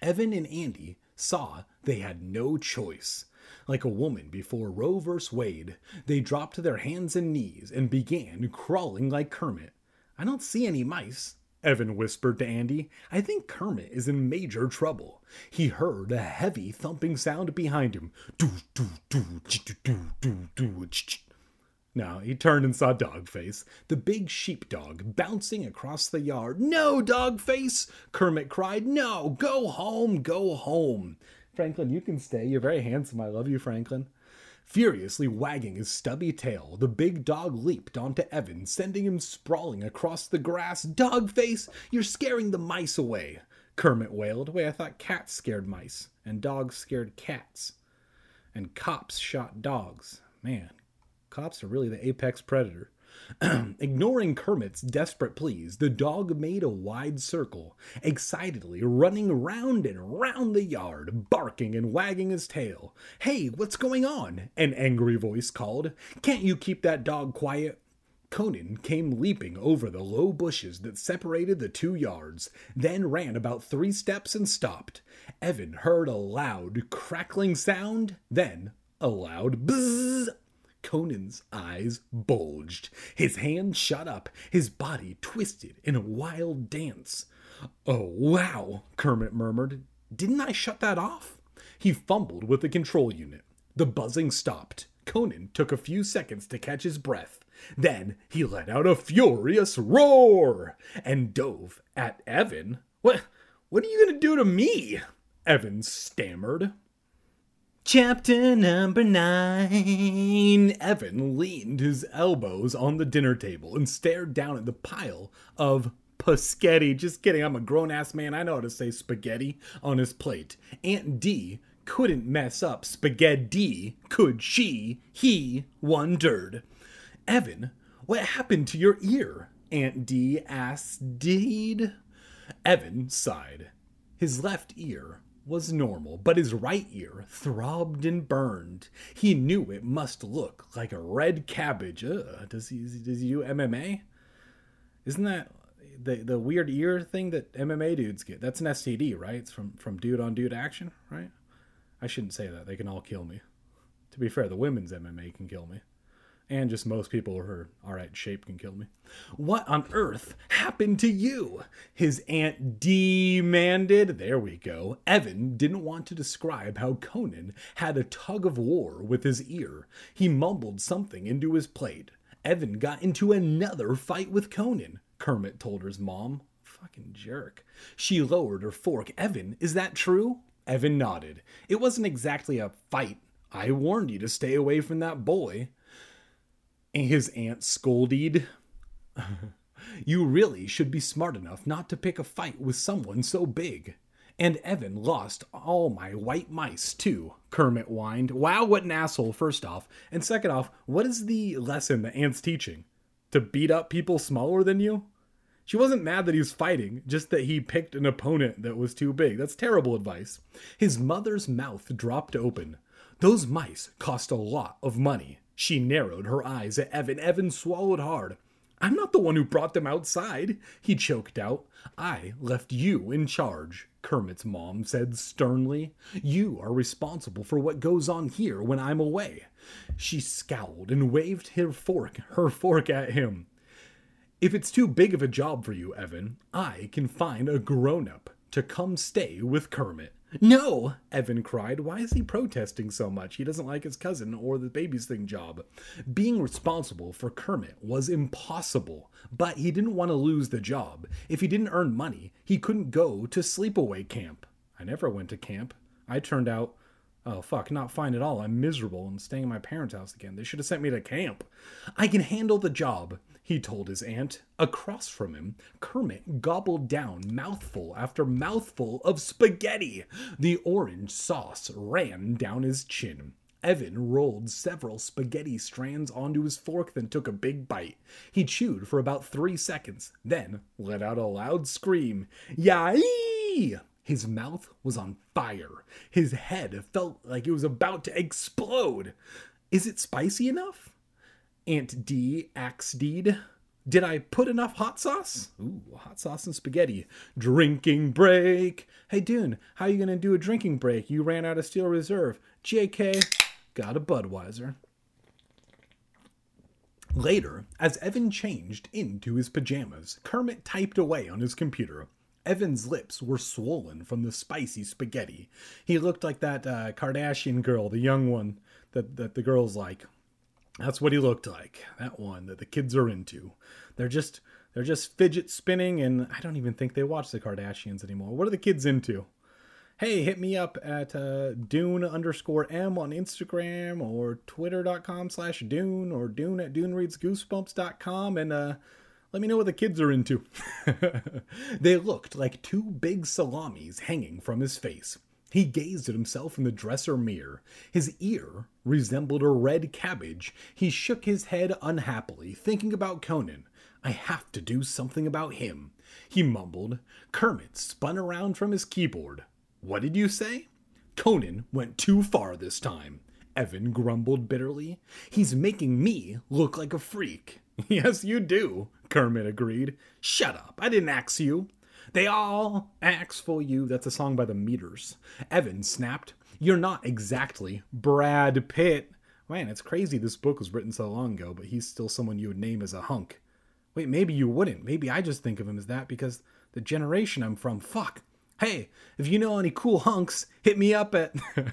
Evan and Andy saw they had no choice. Like a woman before Roe vs. Wade, they dropped to their hands and knees and began crawling like Kermit. I don't see any mice, Evan whispered to Andy. I think Kermit is in major trouble. He heard a heavy thumping sound behind him. Now he turned and saw Dogface, the big sheepdog, bouncing across the yard. No, Dogface! Kermit cried. No, go home, go home. Franklin, you can stay. You're very handsome. I love you, Franklin. Furiously wagging his stubby tail, the big dog leaped onto Evan, sending him sprawling across the grass. Dogface, you're scaring the mice away. Kermit wailed. Wait, I thought cats scared mice, and dogs scared cats. And cops shot dogs. Man, cops are really the apex predator. Ignoring Kermit's desperate pleas, the dog made a wide circle, excitedly running round and round the yard, barking and wagging his tail. Hey, what's going on? An angry voice called. Can't you keep that dog quiet? Conan came leaping over the low bushes that separated the two yards, then ran about three steps and stopped. Evan heard a loud, crackling sound, then a loud bzzz Conan's eyes bulged. His hand shot up, his body twisted in a wild dance. Oh, wow, Kermit murmured. Didn't I shut that off? He fumbled with the control unit. The buzzing stopped. Conan took a few seconds to catch his breath. Then he let out a furious roar and dove at Evan. What what are you going to do to me? Evan stammered. Chapter number nine. Evan leaned his elbows on the dinner table and stared down at the pile of spaghetti. Just kidding, I'm a grown ass man. I know how to say spaghetti on his plate. Aunt Dee couldn't mess up spaghetti, could she? He wondered. Evan, what happened to your ear? Aunt Dee asked Deed. Evan sighed. His left ear was normal, but his right ear throbbed and burned. He knew it must look like a red cabbage. Ugh, does he does he do MMA? Isn't that the the weird ear thing that MMA dudes get? That's an STD, right? It's from from dude on dude action, right? I shouldn't say that. They can all kill me. To be fair, the women's MMA can kill me. And just most people are alright shape can kill me. What on earth happened to you? His aunt demanded. There we go. Evan didn't want to describe how Conan had a tug of war with his ear. He mumbled something into his plate. Evan got into another fight with Conan, Kermit told his mom. Fucking jerk. She lowered her fork. Evan, is that true? Evan nodded. It wasn't exactly a fight. I warned you to stay away from that boy. His aunt scolded. you really should be smart enough not to pick a fight with someone so big. And Evan lost all my white mice, too, Kermit whined. Wow, what an asshole, first off. And second off, what is the lesson that Aunt's teaching? To beat up people smaller than you? She wasn't mad that he was fighting, just that he picked an opponent that was too big. That's terrible advice. His mother's mouth dropped open. Those mice cost a lot of money. She narrowed her eyes at Evan. Evan swallowed hard. I'm not the one who brought them outside, he choked out. I left you in charge, Kermit's mom said sternly. You are responsible for what goes on here when I'm away. She scowled and waved her fork, her fork at him. If it's too big of a job for you, Evan, I can find a grown up to come stay with Kermit. No! Evan cried. Why is he protesting so much? He doesn't like his cousin or the babysitting job. Being responsible for Kermit was impossible, but he didn't want to lose the job. If he didn't earn money, he couldn't go to sleepaway camp. I never went to camp. I turned out Oh, fuck, not fine at all. I'm miserable and staying at my parents' house again. They should have sent me to camp. I can handle the job, he told his aunt. Across from him, Kermit gobbled down mouthful after mouthful of spaghetti. The orange sauce ran down his chin. Evan rolled several spaghetti strands onto his fork, then took a big bite. He chewed for about three seconds, then let out a loud scream. Yay! His mouth was on fire. His head felt like it was about to explode. Is it spicy enough? Aunt Dee axe deed. Did I put enough hot sauce? Ooh, hot sauce and spaghetti. Drinking break. Hey, Dune, how you gonna do a drinking break? You ran out of Steel Reserve. JK, got a Budweiser. Later, as Evan changed into his pajamas, Kermit typed away on his computer. Evan's lips were swollen from the spicy spaghetti. He looked like that uh, Kardashian girl, the young one that, that the girls like. That's what he looked like. That one that the kids are into. They're just they're just fidget spinning, and I don't even think they watch the Kardashians anymore. What are the kids into? Hey, hit me up at uh, Dune underscore M on Instagram or twitter.com slash Dune or Dune at DuneReadsGoosebumps.com and uh, let me know what the kids are into. they looked like two big salamis hanging from his face. He gazed at himself in the dresser mirror. His ear resembled a red cabbage. He shook his head unhappily, thinking about Conan. I have to do something about him. He mumbled. Kermit spun around from his keyboard. What did you say? Conan went too far this time. Evan grumbled bitterly. He's making me look like a freak. Yes, you do, Kermit agreed. Shut up, I didn't ax you. They all ax for you. That's a song by the Meters. Evan snapped. You're not exactly Brad Pitt. Man, it's crazy this book was written so long ago, but he's still someone you would name as a hunk. Wait, maybe you wouldn't. Maybe I just think of him as that because The generation I'm from. Fuck. Hey, if you know any cool hunks, hit me up at.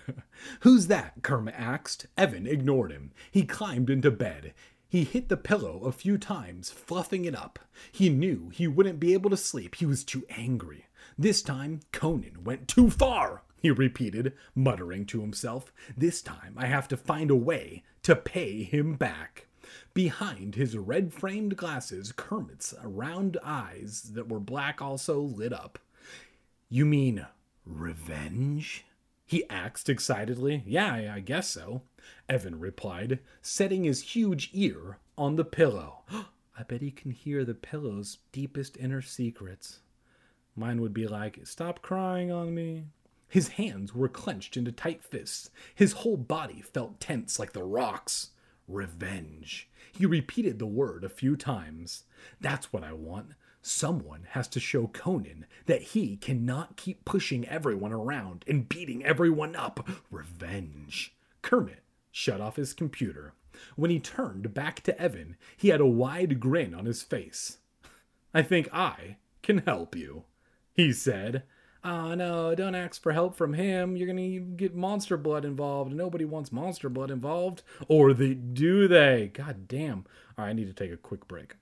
Who's that? Kermit asked. Evan ignored him. He climbed into bed. He hit the pillow a few times, fluffing it up. He knew he wouldn't be able to sleep. He was too angry. This time, Conan went too far, he repeated, muttering to himself. This time, I have to find a way to pay him back. Behind his red framed glasses, Kermit's round eyes that were black also lit up. You mean revenge? He asked excitedly. Yeah, I guess so, Evan replied, setting his huge ear on the pillow. I bet he can hear the pillow's deepest inner secrets. Mine would be like, Stop crying on me. His hands were clenched into tight fists. His whole body felt tense like the rocks. Revenge. He repeated the word a few times. That's what I want. Someone has to show Conan that he cannot keep pushing everyone around and beating everyone up. Revenge. Kermit shut off his computer. When he turned back to Evan, he had a wide grin on his face. I think I can help you, he said. Oh no, don't ask for help from him. You're gonna get monster blood involved. Nobody wants monster blood involved. Or they do they? God damn. Alright, I need to take a quick break.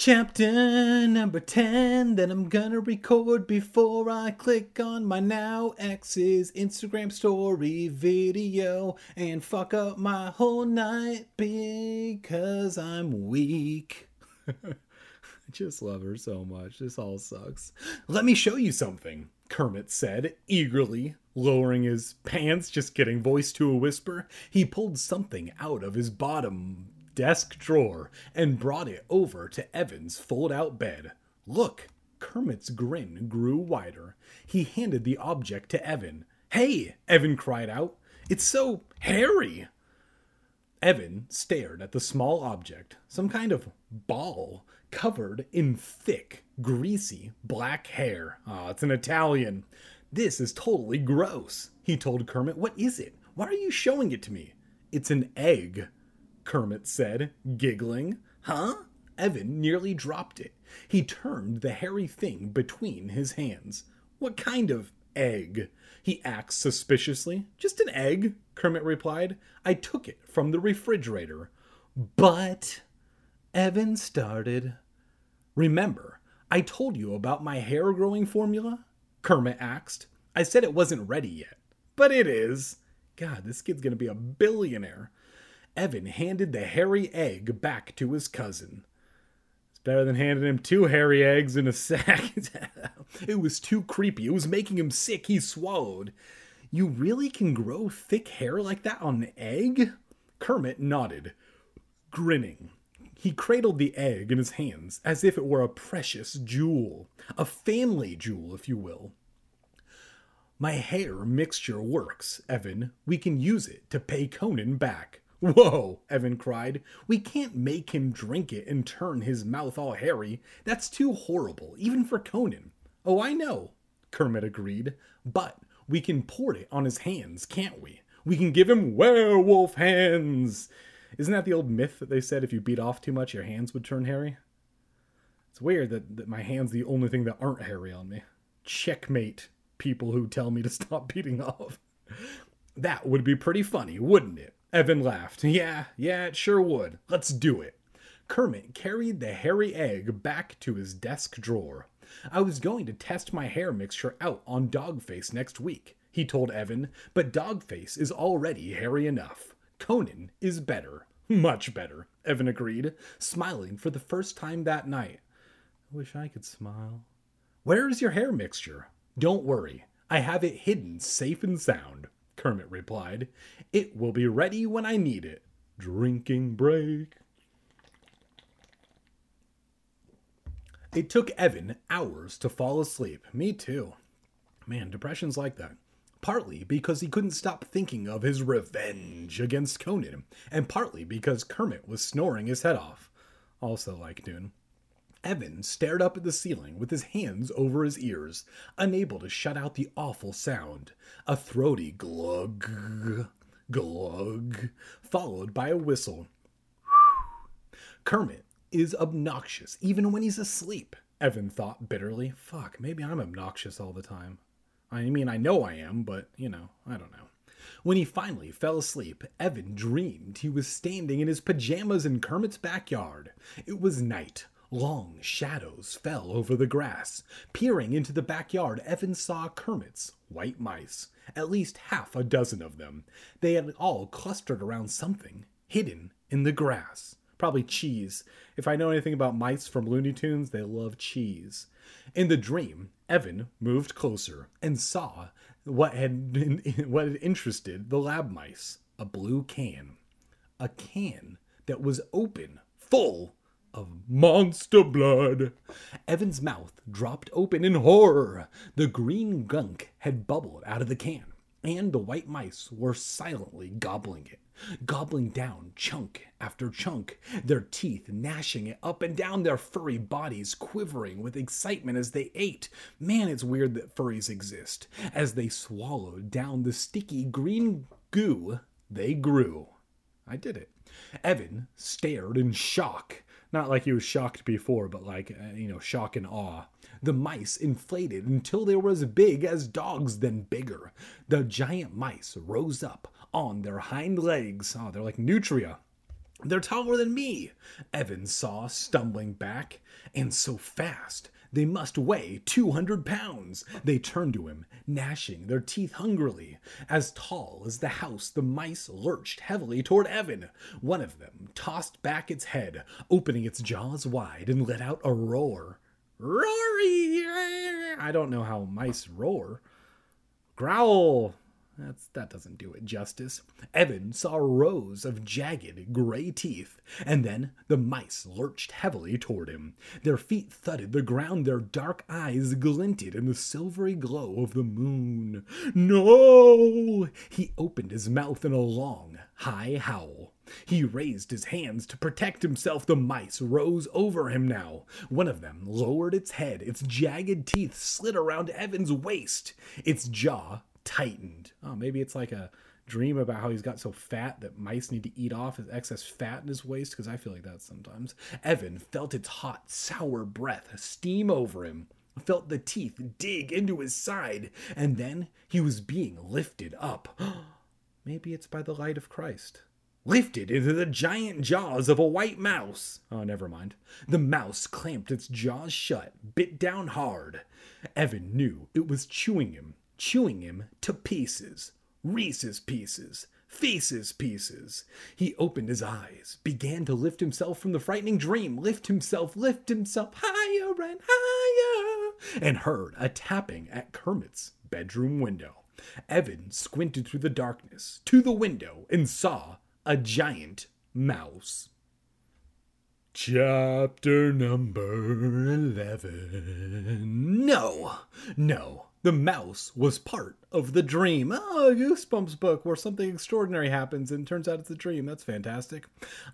Chapter number 10 that I'm gonna record before I click on my now ex's Instagram story video and fuck up my whole night because I'm weak. I just love her so much. This all sucks. Let me show you something, Kermit said, eagerly, lowering his pants, just getting voice to a whisper. He pulled something out of his bottom desk drawer and brought it over to Evan's fold out bed. Look! Kermit's grin grew wider. He handed the object to Evan. Hey! Evan cried out. It's so hairy! Evan stared at the small object, some kind of ball covered in thick, greasy black hair. Ah, oh, it's an Italian. This is totally gross, he told Kermit. What is it? Why are you showing it to me? It's an egg, Kermit said, giggling. Huh? Evan nearly dropped it. He turned the hairy thing between his hands. What kind of egg? He asked suspiciously. Just an egg, Kermit replied. I took it from the refrigerator. But. Evan started. Remember, I told you about my hair growing formula? Kermit asked. I said it wasn't ready yet. But it is. God, this kid's gonna be a billionaire. Evan handed the hairy egg back to his cousin. It's better than handing him two hairy eggs in a sack. it was too creepy. It was making him sick. He swallowed. You really can grow thick hair like that on an egg? Kermit nodded, grinning. He cradled the egg in his hands as if it were a precious jewel, a family jewel, if you will. My hair mixture works, Evan. We can use it to pay Conan back. Whoa, Evan cried. We can't make him drink it and turn his mouth all hairy. That's too horrible, even for Conan. Oh, I know, Kermit agreed. But we can pour it on his hands, can't we? We can give him werewolf hands. Isn't that the old myth that they said if you beat off too much, your hands would turn hairy? It's weird that, that my hand's the only thing that aren't hairy on me. Checkmate, people who tell me to stop beating off. That would be pretty funny, wouldn't it? Evan laughed. Yeah, yeah, it sure would. Let's do it. Kermit carried the hairy egg back to his desk drawer. I was going to test my hair mixture out on Dogface next week, he told Evan, but Dogface is already hairy enough. Conan is better. Much better, Evan agreed, smiling for the first time that night. I wish I could smile. Where is your hair mixture? Don't worry, I have it hidden safe and sound. Kermit replied. It will be ready when I need it. Drinking break. It took Evan hours to fall asleep. Me too. Man, depression's like that. Partly because he couldn't stop thinking of his revenge against Conan, and partly because Kermit was snoring his head off. Also like Dune. Evan stared up at the ceiling with his hands over his ears, unable to shut out the awful sound. A throaty glug, glug, followed by a whistle. Kermit is obnoxious even when he's asleep. Evan thought bitterly. Fuck, maybe I'm obnoxious all the time. I mean, I know I am, but, you know, I don't know. When he finally fell asleep, Evan dreamed he was standing in his pajamas in Kermit's backyard. It was night. Long shadows fell over the grass. Peering into the backyard, Evan saw Kermit's white mice, at least half a dozen of them. They had all clustered around something, hidden in the grass. Probably cheese. If I know anything about mice from Looney Tunes, they love cheese. In the dream, Evan moved closer and saw what had been, what had interested the lab mice a blue can. A can that was open, full of monster blood. Evan's mouth dropped open in horror. The green gunk had bubbled out of the can, and the white mice were silently gobbling it, gobbling down chunk after chunk, their teeth gnashing it up and down their furry bodies, quivering with excitement as they ate. Man, it's weird that furries exist. As they swallowed down the sticky green goo, they grew. I did it. Evan stared in shock. Not like he was shocked before, but like, uh, you know, shock and awe. The mice inflated until they were as big as dogs, then bigger. The giant mice rose up on their hind legs. Oh, they're like nutria. They're taller than me, Evan saw stumbling back, and so fast. They must weigh 200 pounds. They turned to him, gnashing their teeth hungrily. As tall as the house, the mice lurched heavily toward Evan. One of them tossed back its head, opening its jaws wide, and let out a roar. Rory! I don't know how mice roar. Growl! That's, that doesn't do it justice. Evan saw rows of jagged gray teeth, and then the mice lurched heavily toward him. Their feet thudded the ground, their dark eyes glinted in the silvery glow of the moon. No! He opened his mouth in a long, high howl. He raised his hands to protect himself. The mice rose over him now. One of them lowered its head. Its jagged teeth slid around Evan's waist. Its jaw tightened. Oh, maybe it's like a dream about how he's got so fat that mice need to eat off his excess fat in his waist because I feel like that sometimes. Evan felt its hot, sour breath steam over him, felt the teeth dig into his side, and then he was being lifted up. maybe it's by the light of Christ. Lifted into the giant jaws of a white mouse. Oh, never mind. The mouse clamped its jaws shut, bit down hard. Evan knew it was chewing him chewing him to pieces. Reese's pieces. Face's pieces. He opened his eyes, began to lift himself from the frightening dream, lift himself, lift himself higher and higher, and heard a tapping at Kermit's bedroom window. Evan squinted through the darkness to the window and saw a giant mouse. Chapter number 11. No, no, the mouse was part of the dream. Oh, Goosebumps book where something extraordinary happens and turns out it's a dream. That's fantastic.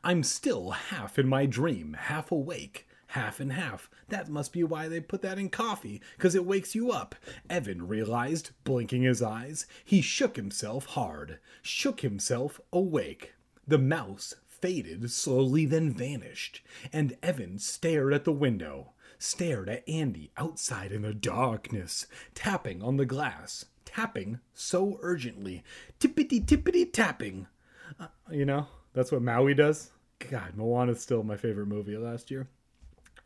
I'm still half in my dream, half awake, half and half. That must be why they put that in coffee, because it wakes you up. Evan realized, blinking his eyes. He shook himself hard, shook himself awake. The mouse faded slowly, then vanished, and Evan stared at the window stared at Andy outside in the darkness, tapping on the glass, tapping so urgently, tippity tippity tapping. Uh, you know, that's what Maui does. God, Moana's still my favorite movie last year.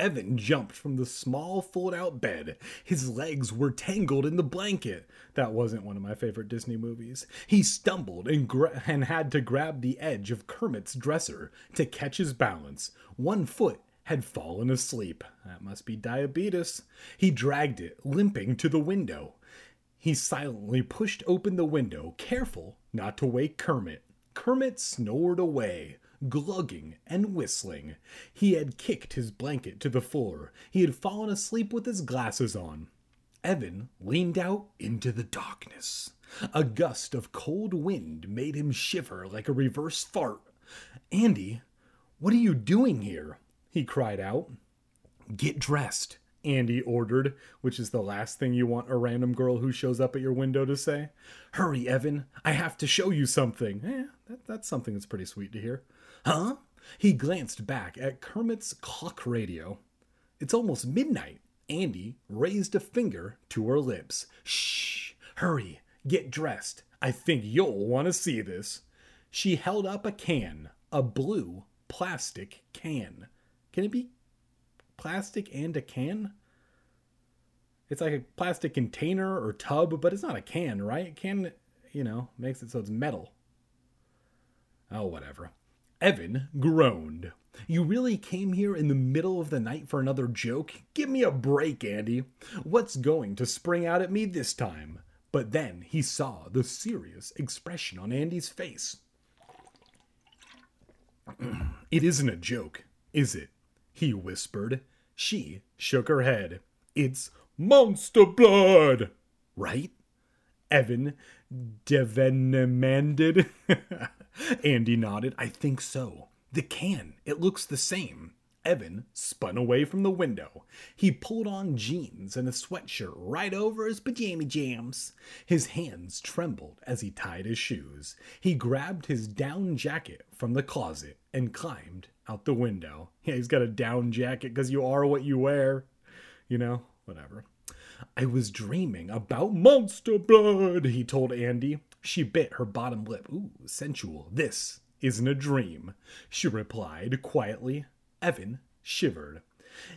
Evan jumped from the small fold out bed. His legs were tangled in the blanket. That wasn't one of my favorite Disney movies. He stumbled and, gra- and had to grab the edge of Kermit's dresser to catch his balance. One foot had fallen asleep. That must be diabetes. He dragged it, limping, to the window. He silently pushed open the window, careful not to wake Kermit. Kermit snored away, glugging and whistling. He had kicked his blanket to the floor. He had fallen asleep with his glasses on. Evan leaned out into the darkness. A gust of cold wind made him shiver like a reverse fart. Andy, what are you doing here? He cried out. Get dressed, Andy ordered, which is the last thing you want a random girl who shows up at your window to say. Hurry, Evan, I have to show you something. Eh, that, that's something that's pretty sweet to hear. Huh? He glanced back at Kermit's clock radio. It's almost midnight. Andy raised a finger to her lips. Shh! Hurry! Get dressed. I think you'll want to see this. She held up a can, a blue plastic can. Can it be plastic and a can? It's like a plastic container or tub, but it's not a can, right? Can, you know, makes it so it's metal. Oh, whatever. Evan groaned. You really came here in the middle of the night for another joke? Give me a break, Andy. What's going to spring out at me this time? But then he saw the serious expression on Andy's face. it isn't a joke, is it? He whispered. She shook her head. It's monster blood, right? Evan devenimanded. Andy nodded. I think so. The can, it looks the same. Evan spun away from the window. He pulled on jeans and a sweatshirt right over his pajama jams. His hands trembled as he tied his shoes. He grabbed his down jacket from the closet and climbed out the window. Yeah, he's got a down jacket because you are what you wear. You know, whatever. I was dreaming about monster blood, he told Andy. She bit her bottom lip. Ooh, sensual. This isn't a dream, she replied quietly. Evan shivered.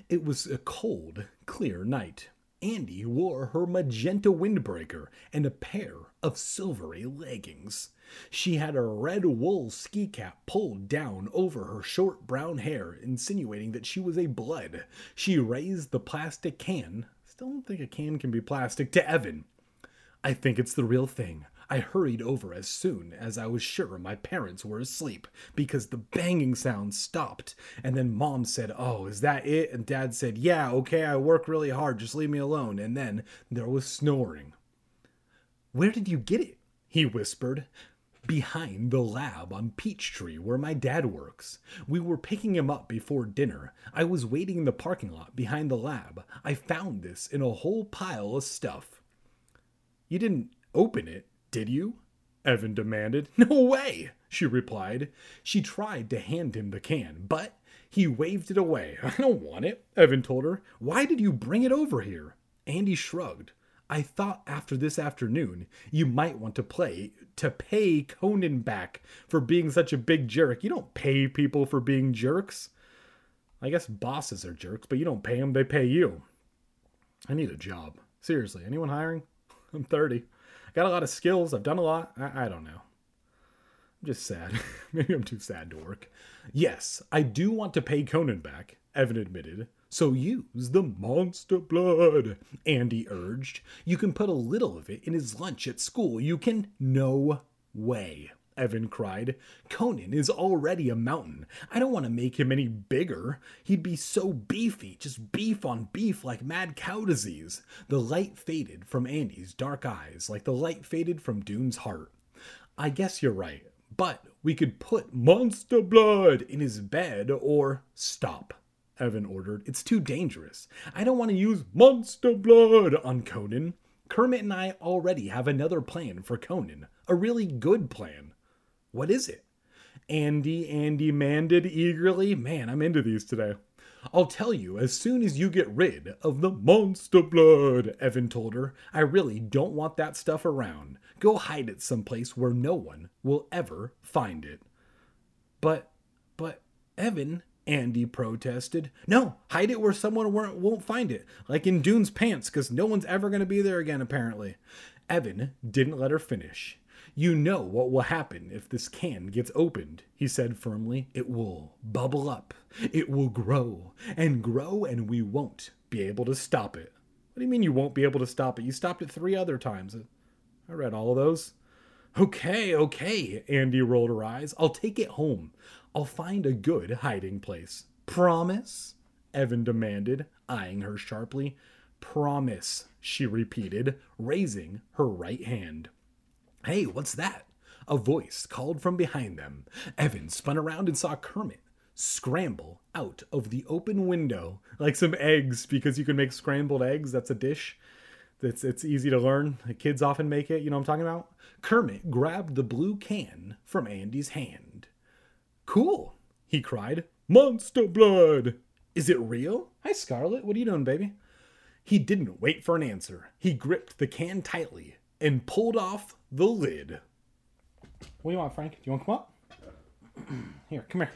It was a cold, clear night. Andy wore her magenta windbreaker and a pair of silvery leggings. She had a red wool ski cap pulled down over her short brown hair, insinuating that she was a blood. She raised the plastic can, still don't think a can can be plastic, to Evan. I think it's the real thing. I hurried over as soon as I was sure my parents were asleep because the banging sound stopped. And then mom said, Oh, is that it? And dad said, Yeah, okay, I work really hard, just leave me alone. And then there was snoring. Where did you get it? He whispered. Behind the lab on Peachtree, where my dad works. We were picking him up before dinner. I was waiting in the parking lot behind the lab. I found this in a whole pile of stuff. You didn't open it, did you? Evan demanded. No way, she replied. She tried to hand him the can, but he waved it away. I don't want it, Evan told her. Why did you bring it over here? Andy shrugged. I thought after this afternoon you might want to play to pay Conan back for being such a big jerk. You don't pay people for being jerks. I guess bosses are jerks, but you don't pay them, they pay you. I need a job. Seriously, anyone hiring? I'm 30. Got a lot of skills. I've done a lot. I, I don't know. I'm just sad. Maybe I'm too sad to work. Yes, I do want to pay Conan back, Evan admitted. So use the monster blood, Andy urged. You can put a little of it in his lunch at school. You can. No way. Evan cried. Conan is already a mountain. I don't want to make him any bigger. He'd be so beefy, just beef on beef like mad cow disease. The light faded from Andy's dark eyes like the light faded from Dune's heart. I guess you're right, but we could put monster blood in his bed or stop. Evan ordered. It's too dangerous. I don't want to use monster blood on Conan. Kermit and I already have another plan for Conan, a really good plan. What is it? Andy, Andy manded eagerly. Man, I'm into these today. I'll tell you as soon as you get rid of the monster blood, Evan told her. I really don't want that stuff around. Go hide it someplace where no one will ever find it. But, but, Evan, Andy protested. No, hide it where someone won't find it, like in Dune's pants, because no one's ever going to be there again, apparently. Evan didn't let her finish. You know what will happen if this can gets opened, he said firmly. It will bubble up. It will grow and grow, and we won't be able to stop it. What do you mean you won't be able to stop it? You stopped it three other times. I read all of those. Okay, okay, Andy rolled her eyes. I'll take it home. I'll find a good hiding place. Promise? Evan demanded, eyeing her sharply. Promise, she repeated, raising her right hand. Hey, what's that? A voice called from behind them. Evan spun around and saw Kermit scramble out of the open window like some eggs because you can make scrambled eggs. That's a dish. It's, it's easy to learn. Kids often make it. You know what I'm talking about? Kermit grabbed the blue can from Andy's hand. Cool, he cried. Monster blood! Is it real? Hi, Scarlet. What are you doing, baby? He didn't wait for an answer. He gripped the can tightly and pulled off the lid. What do you want, Frank? Do you want to come up? Here, come here.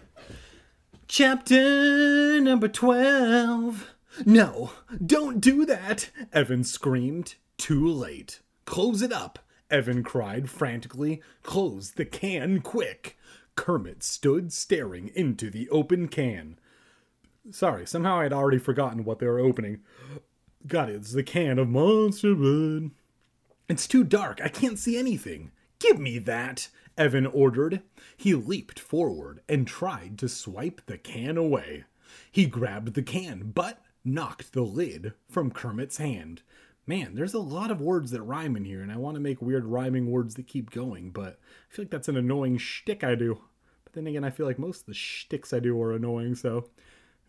Chapter number 12. No, don't do that, Evan screamed. Too late. Close it up, Evan cried frantically. Close the can quick. Kermit stood staring into the open can. Sorry, somehow I had already forgotten what they were opening. God, it's the can of Monster Blood. It's too dark. I can't see anything. Give me that, Evan ordered. He leaped forward and tried to swipe the can away. He grabbed the can, but knocked the lid from Kermit's hand. Man, there's a lot of words that rhyme in here, and I want to make weird rhyming words that keep going, but I feel like that's an annoying shtick I do. But then again, I feel like most of the shticks I do are annoying, so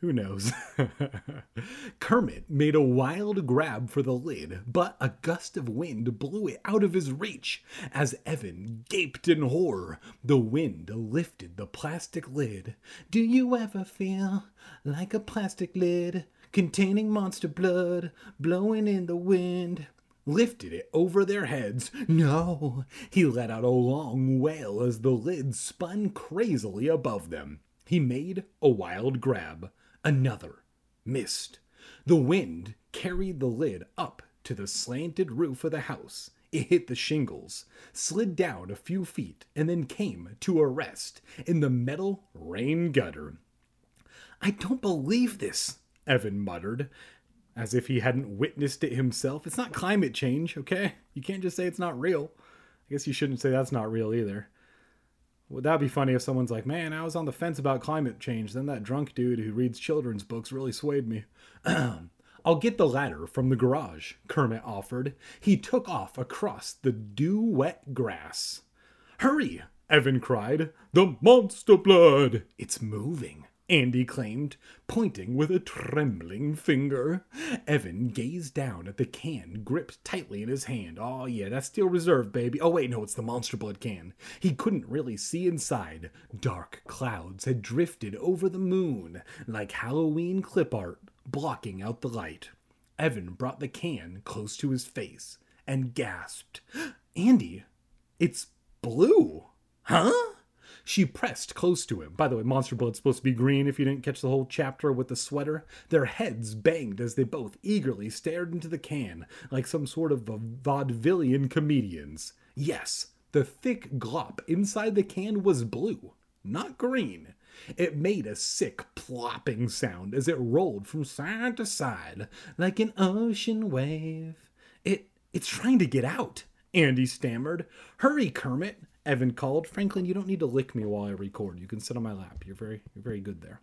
who knows? Kermit made a wild grab for the lid, but a gust of wind blew it out of his reach. As Evan gaped in horror, the wind lifted the plastic lid. Do you ever feel like a plastic lid containing monster blood blowing in the wind? lifted it over their heads. No! He let out a long wail as the lid spun crazily above them. He made a wild grab. Another. Missed. The wind carried the lid up to the slanted roof of the house. It hit the shingles, slid down a few feet, and then came to a rest in the metal rain gutter. I don't believe this, Evan muttered, as if he hadn't witnessed it himself. It's not climate change, okay? You can't just say it's not real. I guess you shouldn't say that's not real either. Would that be funny if someone's like, man, I was on the fence about climate change. Then that drunk dude who reads children's books really swayed me. I'll get the ladder from the garage, Kermit offered. He took off across the dew wet grass. Hurry! Evan cried. The monster blood! It's moving. Andy claimed, pointing with a trembling finger. Evan gazed down at the can gripped tightly in his hand. Oh, yeah, that's Steel Reserve, baby. Oh, wait, no, it's the Monster Blood can. He couldn't really see inside. Dark clouds had drifted over the moon like Halloween clip art, blocking out the light. Evan brought the can close to his face and gasped, Andy, it's blue. Huh? She pressed close to him. By the way, Monster Blood's supposed to be green if you didn't catch the whole chapter with the sweater. Their heads banged as they both eagerly stared into the can, like some sort of vaudevillian comedians. Yes, the thick glop inside the can was blue, not green. It made a sick plopping sound as it rolled from side to side like an ocean wave. It it's trying to get out, Andy stammered. Hurry, Kermit. Evan called, Franklin, you don't need to lick me while I record. You can sit on my lap. You're very, you're very good there.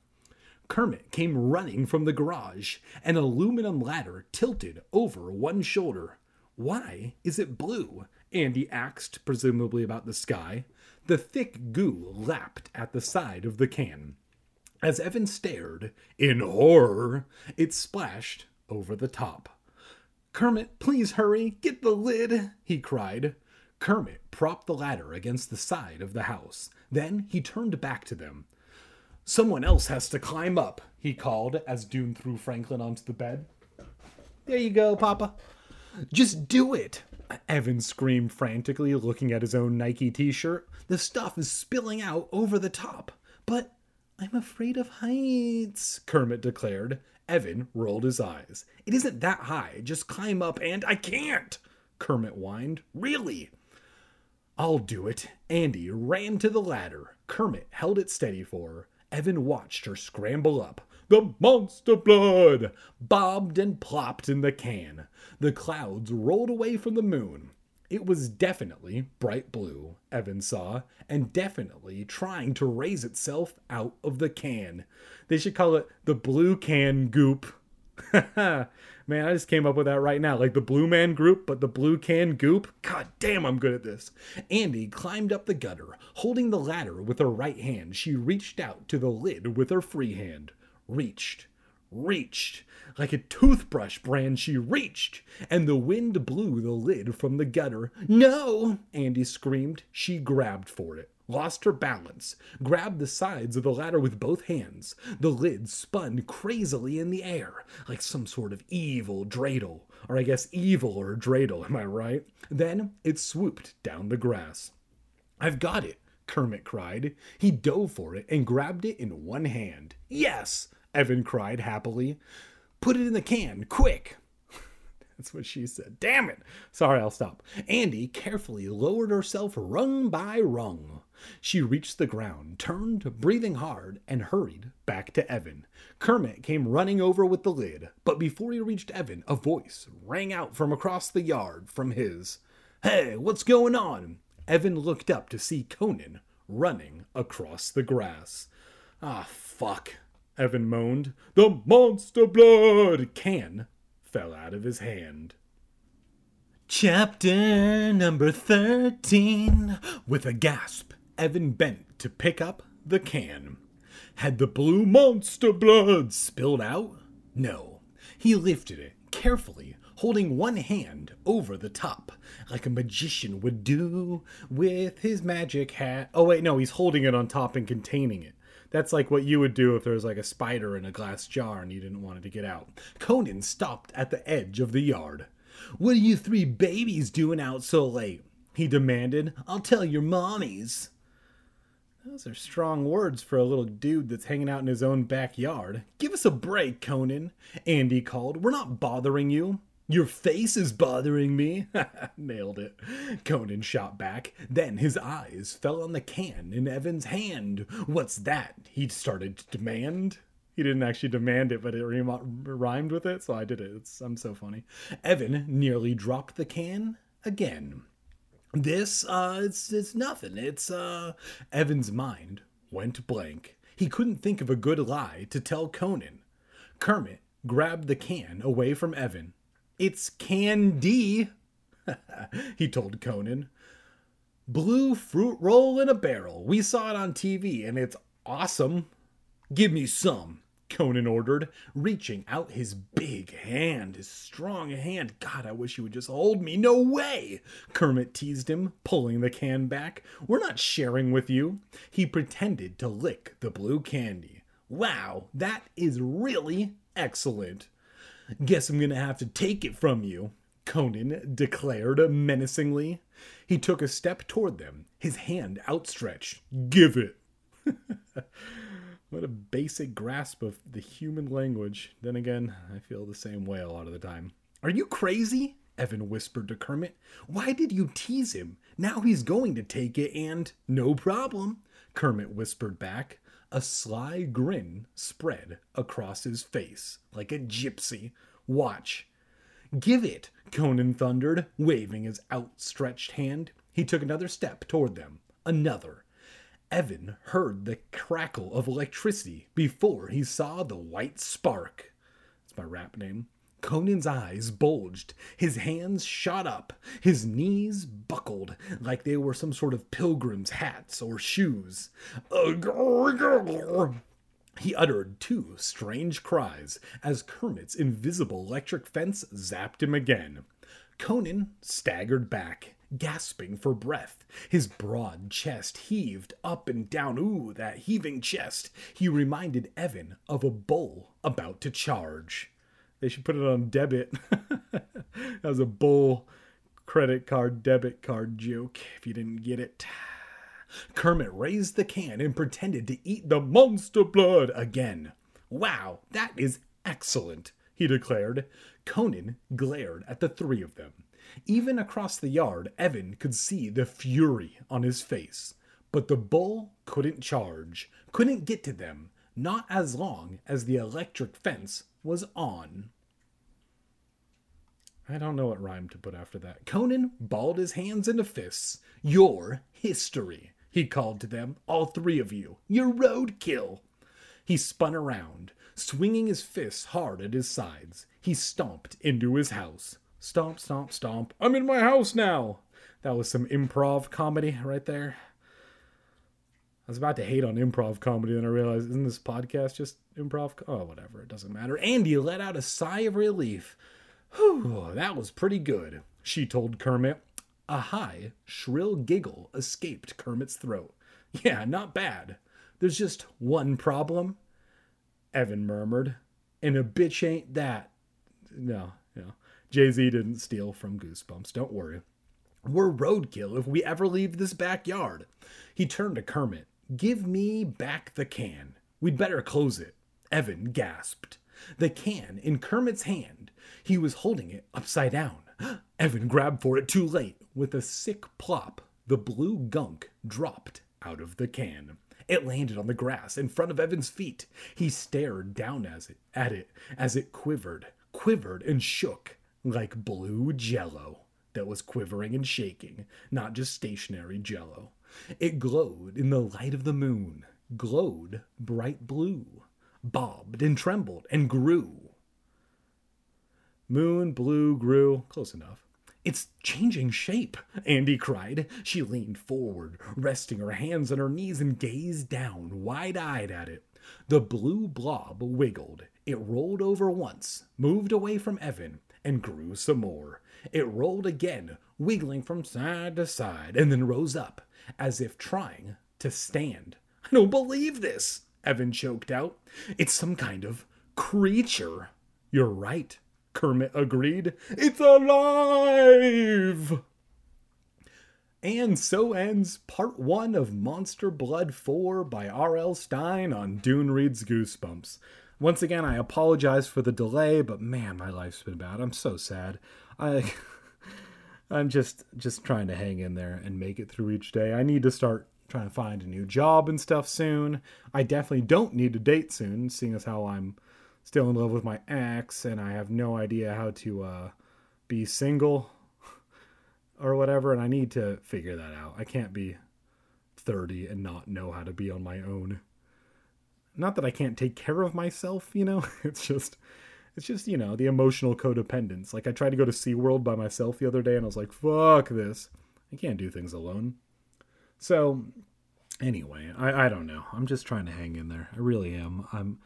Kermit came running from the garage, an aluminum ladder tilted over one shoulder. Why is it blue? Andy asked, presumably about the sky. The thick goo lapped at the side of the can. As Evan stared, in horror, it splashed over the top. Kermit, please hurry, get the lid, he cried. Kermit propped the ladder against the side of the house. Then he turned back to them. Someone else has to climb up, he called as Dune threw Franklin onto the bed. There you go, Papa. Just do it, Evan screamed frantically, looking at his own Nike t shirt. The stuff is spilling out over the top. But I'm afraid of heights, Kermit declared. Evan rolled his eyes. It isn't that high. Just climb up and I can't, Kermit whined. Really? I'll do it. Andy ran to the ladder. Kermit held it steady for her. Evan watched her scramble up. The monster blood bobbed and plopped in the can. The clouds rolled away from the moon. It was definitely bright blue, Evan saw, and definitely trying to raise itself out of the can. They should call it the blue can goop. Man, I just came up with that right now. Like the Blue Man Group, but the Blue Can Goop. God damn, I'm good at this. Andy climbed up the gutter, holding the ladder with her right hand. She reached out to the lid with her free hand. Reached, reached. Like a toothbrush brand, she reached, and the wind blew the lid from the gutter. No! Andy screamed. She grabbed for it lost her balance, grabbed the sides of the ladder with both hands. The lid spun crazily in the air, like some sort of evil dreidel, or I guess evil or dreidel, am I right? Then it swooped down the grass. I've got it, Kermit cried. He dove for it and grabbed it in one hand. Yes, Evan cried happily. Put it in the can, quick! That's what she said. Damn it! Sorry, I'll stop. Andy carefully lowered herself rung by rung. She reached the ground, turned, breathing hard, and hurried back to Evan. Kermit came running over with the lid, but before he reached Evan, a voice rang out from across the yard from his. Hey, what's going on? Evan looked up to see Conan running across the grass. Ah, fuck, Evan moaned. The monster blood can fell out of his hand. Chapter number 13. With a gasp, Evan bent to pick up the can. Had the blue monster blood spilled out? No. He lifted it carefully, holding one hand over the top, like a magician would do with his magic hat. Oh, wait, no, he's holding it on top and containing it. That's like what you would do if there was like a spider in a glass jar and you didn't want it to get out. Conan stopped at the edge of the yard. What are you three babies doing out so late? He demanded. I'll tell your mommies. Those are strong words for a little dude that's hanging out in his own backyard. Give us a break, Conan, Andy called. We're not bothering you. Your face is bothering me. Nailed it. Conan shot back. Then his eyes fell on the can in Evan's hand. What's that? He started to demand. He didn't actually demand it, but it rhymed with it, so I did it. It's, I'm so funny. Evan nearly dropped the can again. This, uh, it's, it's nothing. It's, uh, Evan's mind went blank. He couldn't think of a good lie to tell Conan. Kermit grabbed the can away from Evan. It's candy, he told Conan. Blue fruit roll in a barrel. We saw it on TV and it's awesome. Give me some. Conan ordered, reaching out his big hand, his strong hand. God, I wish you would just hold me. No way! Kermit teased him, pulling the can back. We're not sharing with you. He pretended to lick the blue candy. Wow, that is really excellent. Guess I'm gonna have to take it from you, Conan declared menacingly. He took a step toward them, his hand outstretched. Give it! What a basic grasp of the human language. Then again, I feel the same way a lot of the time. Are you crazy? Evan whispered to Kermit. Why did you tease him? Now he's going to take it and. No problem, Kermit whispered back. A sly grin spread across his face like a gypsy. Watch. Give it, Conan thundered, waving his outstretched hand. He took another step toward them. Another. Evan heard the crackle of electricity before he saw the white spark. That's my rap name. Conan's eyes bulged, his hands shot up, his knees buckled like they were some sort of pilgrim's hats or shoes. He uttered two strange cries as Kermit's invisible electric fence zapped him again. Conan staggered back gasping for breath. His broad chest heaved up and down. Ooh, that heaving chest. He reminded Evan of a bull about to charge. They should put it on debit. As a bull credit card, debit card joke, if you didn't get it. Kermit raised the can and pretended to eat the monster blood again. Wow, that is excellent, he declared. Conan glared at the three of them. Even across the yard, Evan could see the fury on his face. But the bull couldn't charge, couldn't get to them, not as long as the electric fence was on. I don't know what rhyme to put after that. Conan balled his hands into fists. Your history, he called to them, all three of you. Your roadkill. He spun around, swinging his fists hard at his sides. He stomped into his house. Stomp, stomp, stomp. I'm in my house now. That was some improv comedy right there. I was about to hate on improv comedy, then I realized, isn't this podcast just improv? oh, whatever. It doesn't matter. Andy let out a sigh of relief. Whew, that was pretty good, she told Kermit. A high, shrill giggle escaped Kermit's throat. Yeah, not bad. There's just one problem, Evan murmured. And a bitch ain't that. No, no. Jay Z didn't steal from Goosebumps. Don't worry. We're roadkill if we ever leave this backyard. He turned to Kermit. Give me back the can. We'd better close it. Evan gasped. The can in Kermit's hand. He was holding it upside down. Evan grabbed for it too late. With a sick plop, the blue gunk dropped out of the can. It landed on the grass in front of Evan's feet. He stared down as it, at it as it quivered, quivered and shook like blue jello that was quivering and shaking, not just stationary jello. It glowed in the light of the moon, glowed bright blue, bobbed and trembled and grew. Moon blue grew, close enough. It's changing shape, Andy cried. She leaned forward, resting her hands on her knees and gazed down, wide eyed at it. The blue blob wiggled. It rolled over once, moved away from Evan, and grew some more. It rolled again, wiggling from side to side, and then rose up, as if trying to stand. I don't believe this, Evan choked out. It's some kind of creature. You're right, Kermit agreed. It's alive! And so ends part one of Monster Blood 4 by R.L. Stine on Dune Reads Goosebumps. Once again, I apologize for the delay, but man, my life's been bad. I'm so sad. I. I'm just just trying to hang in there and make it through each day. I need to start trying to find a new job and stuff soon. I definitely don't need to date soon, seeing as how I'm still in love with my ex and I have no idea how to uh, be single or whatever. And I need to figure that out. I can't be 30 and not know how to be on my own. Not that I can't take care of myself, you know. It's just it's just, you know, the emotional codependence. Like I tried to go to SeaWorld by myself the other day and I was like, fuck this. I can't do things alone. So anyway, I, I don't know. I'm just trying to hang in there. I really am. I'm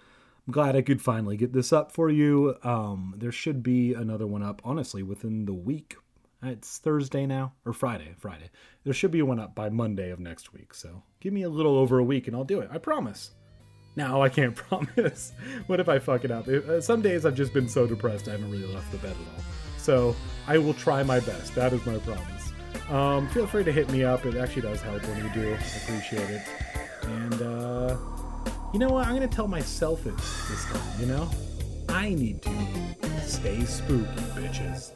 I'm glad I could finally get this up for you. Um, there should be another one up, honestly, within the week. It's Thursday now, or Friday, Friday. There should be one up by Monday of next week. So give me a little over a week and I'll do it. I promise. Now I can't promise. what if I fuck it up? Uh, some days I've just been so depressed I haven't really left the bed at all. So I will try my best. That is my promise. Um, feel free to hit me up. It actually does help when you do. I appreciate it. And uh, you know what? I'm gonna tell myself it this time. You know, I need to stay spooky, bitches.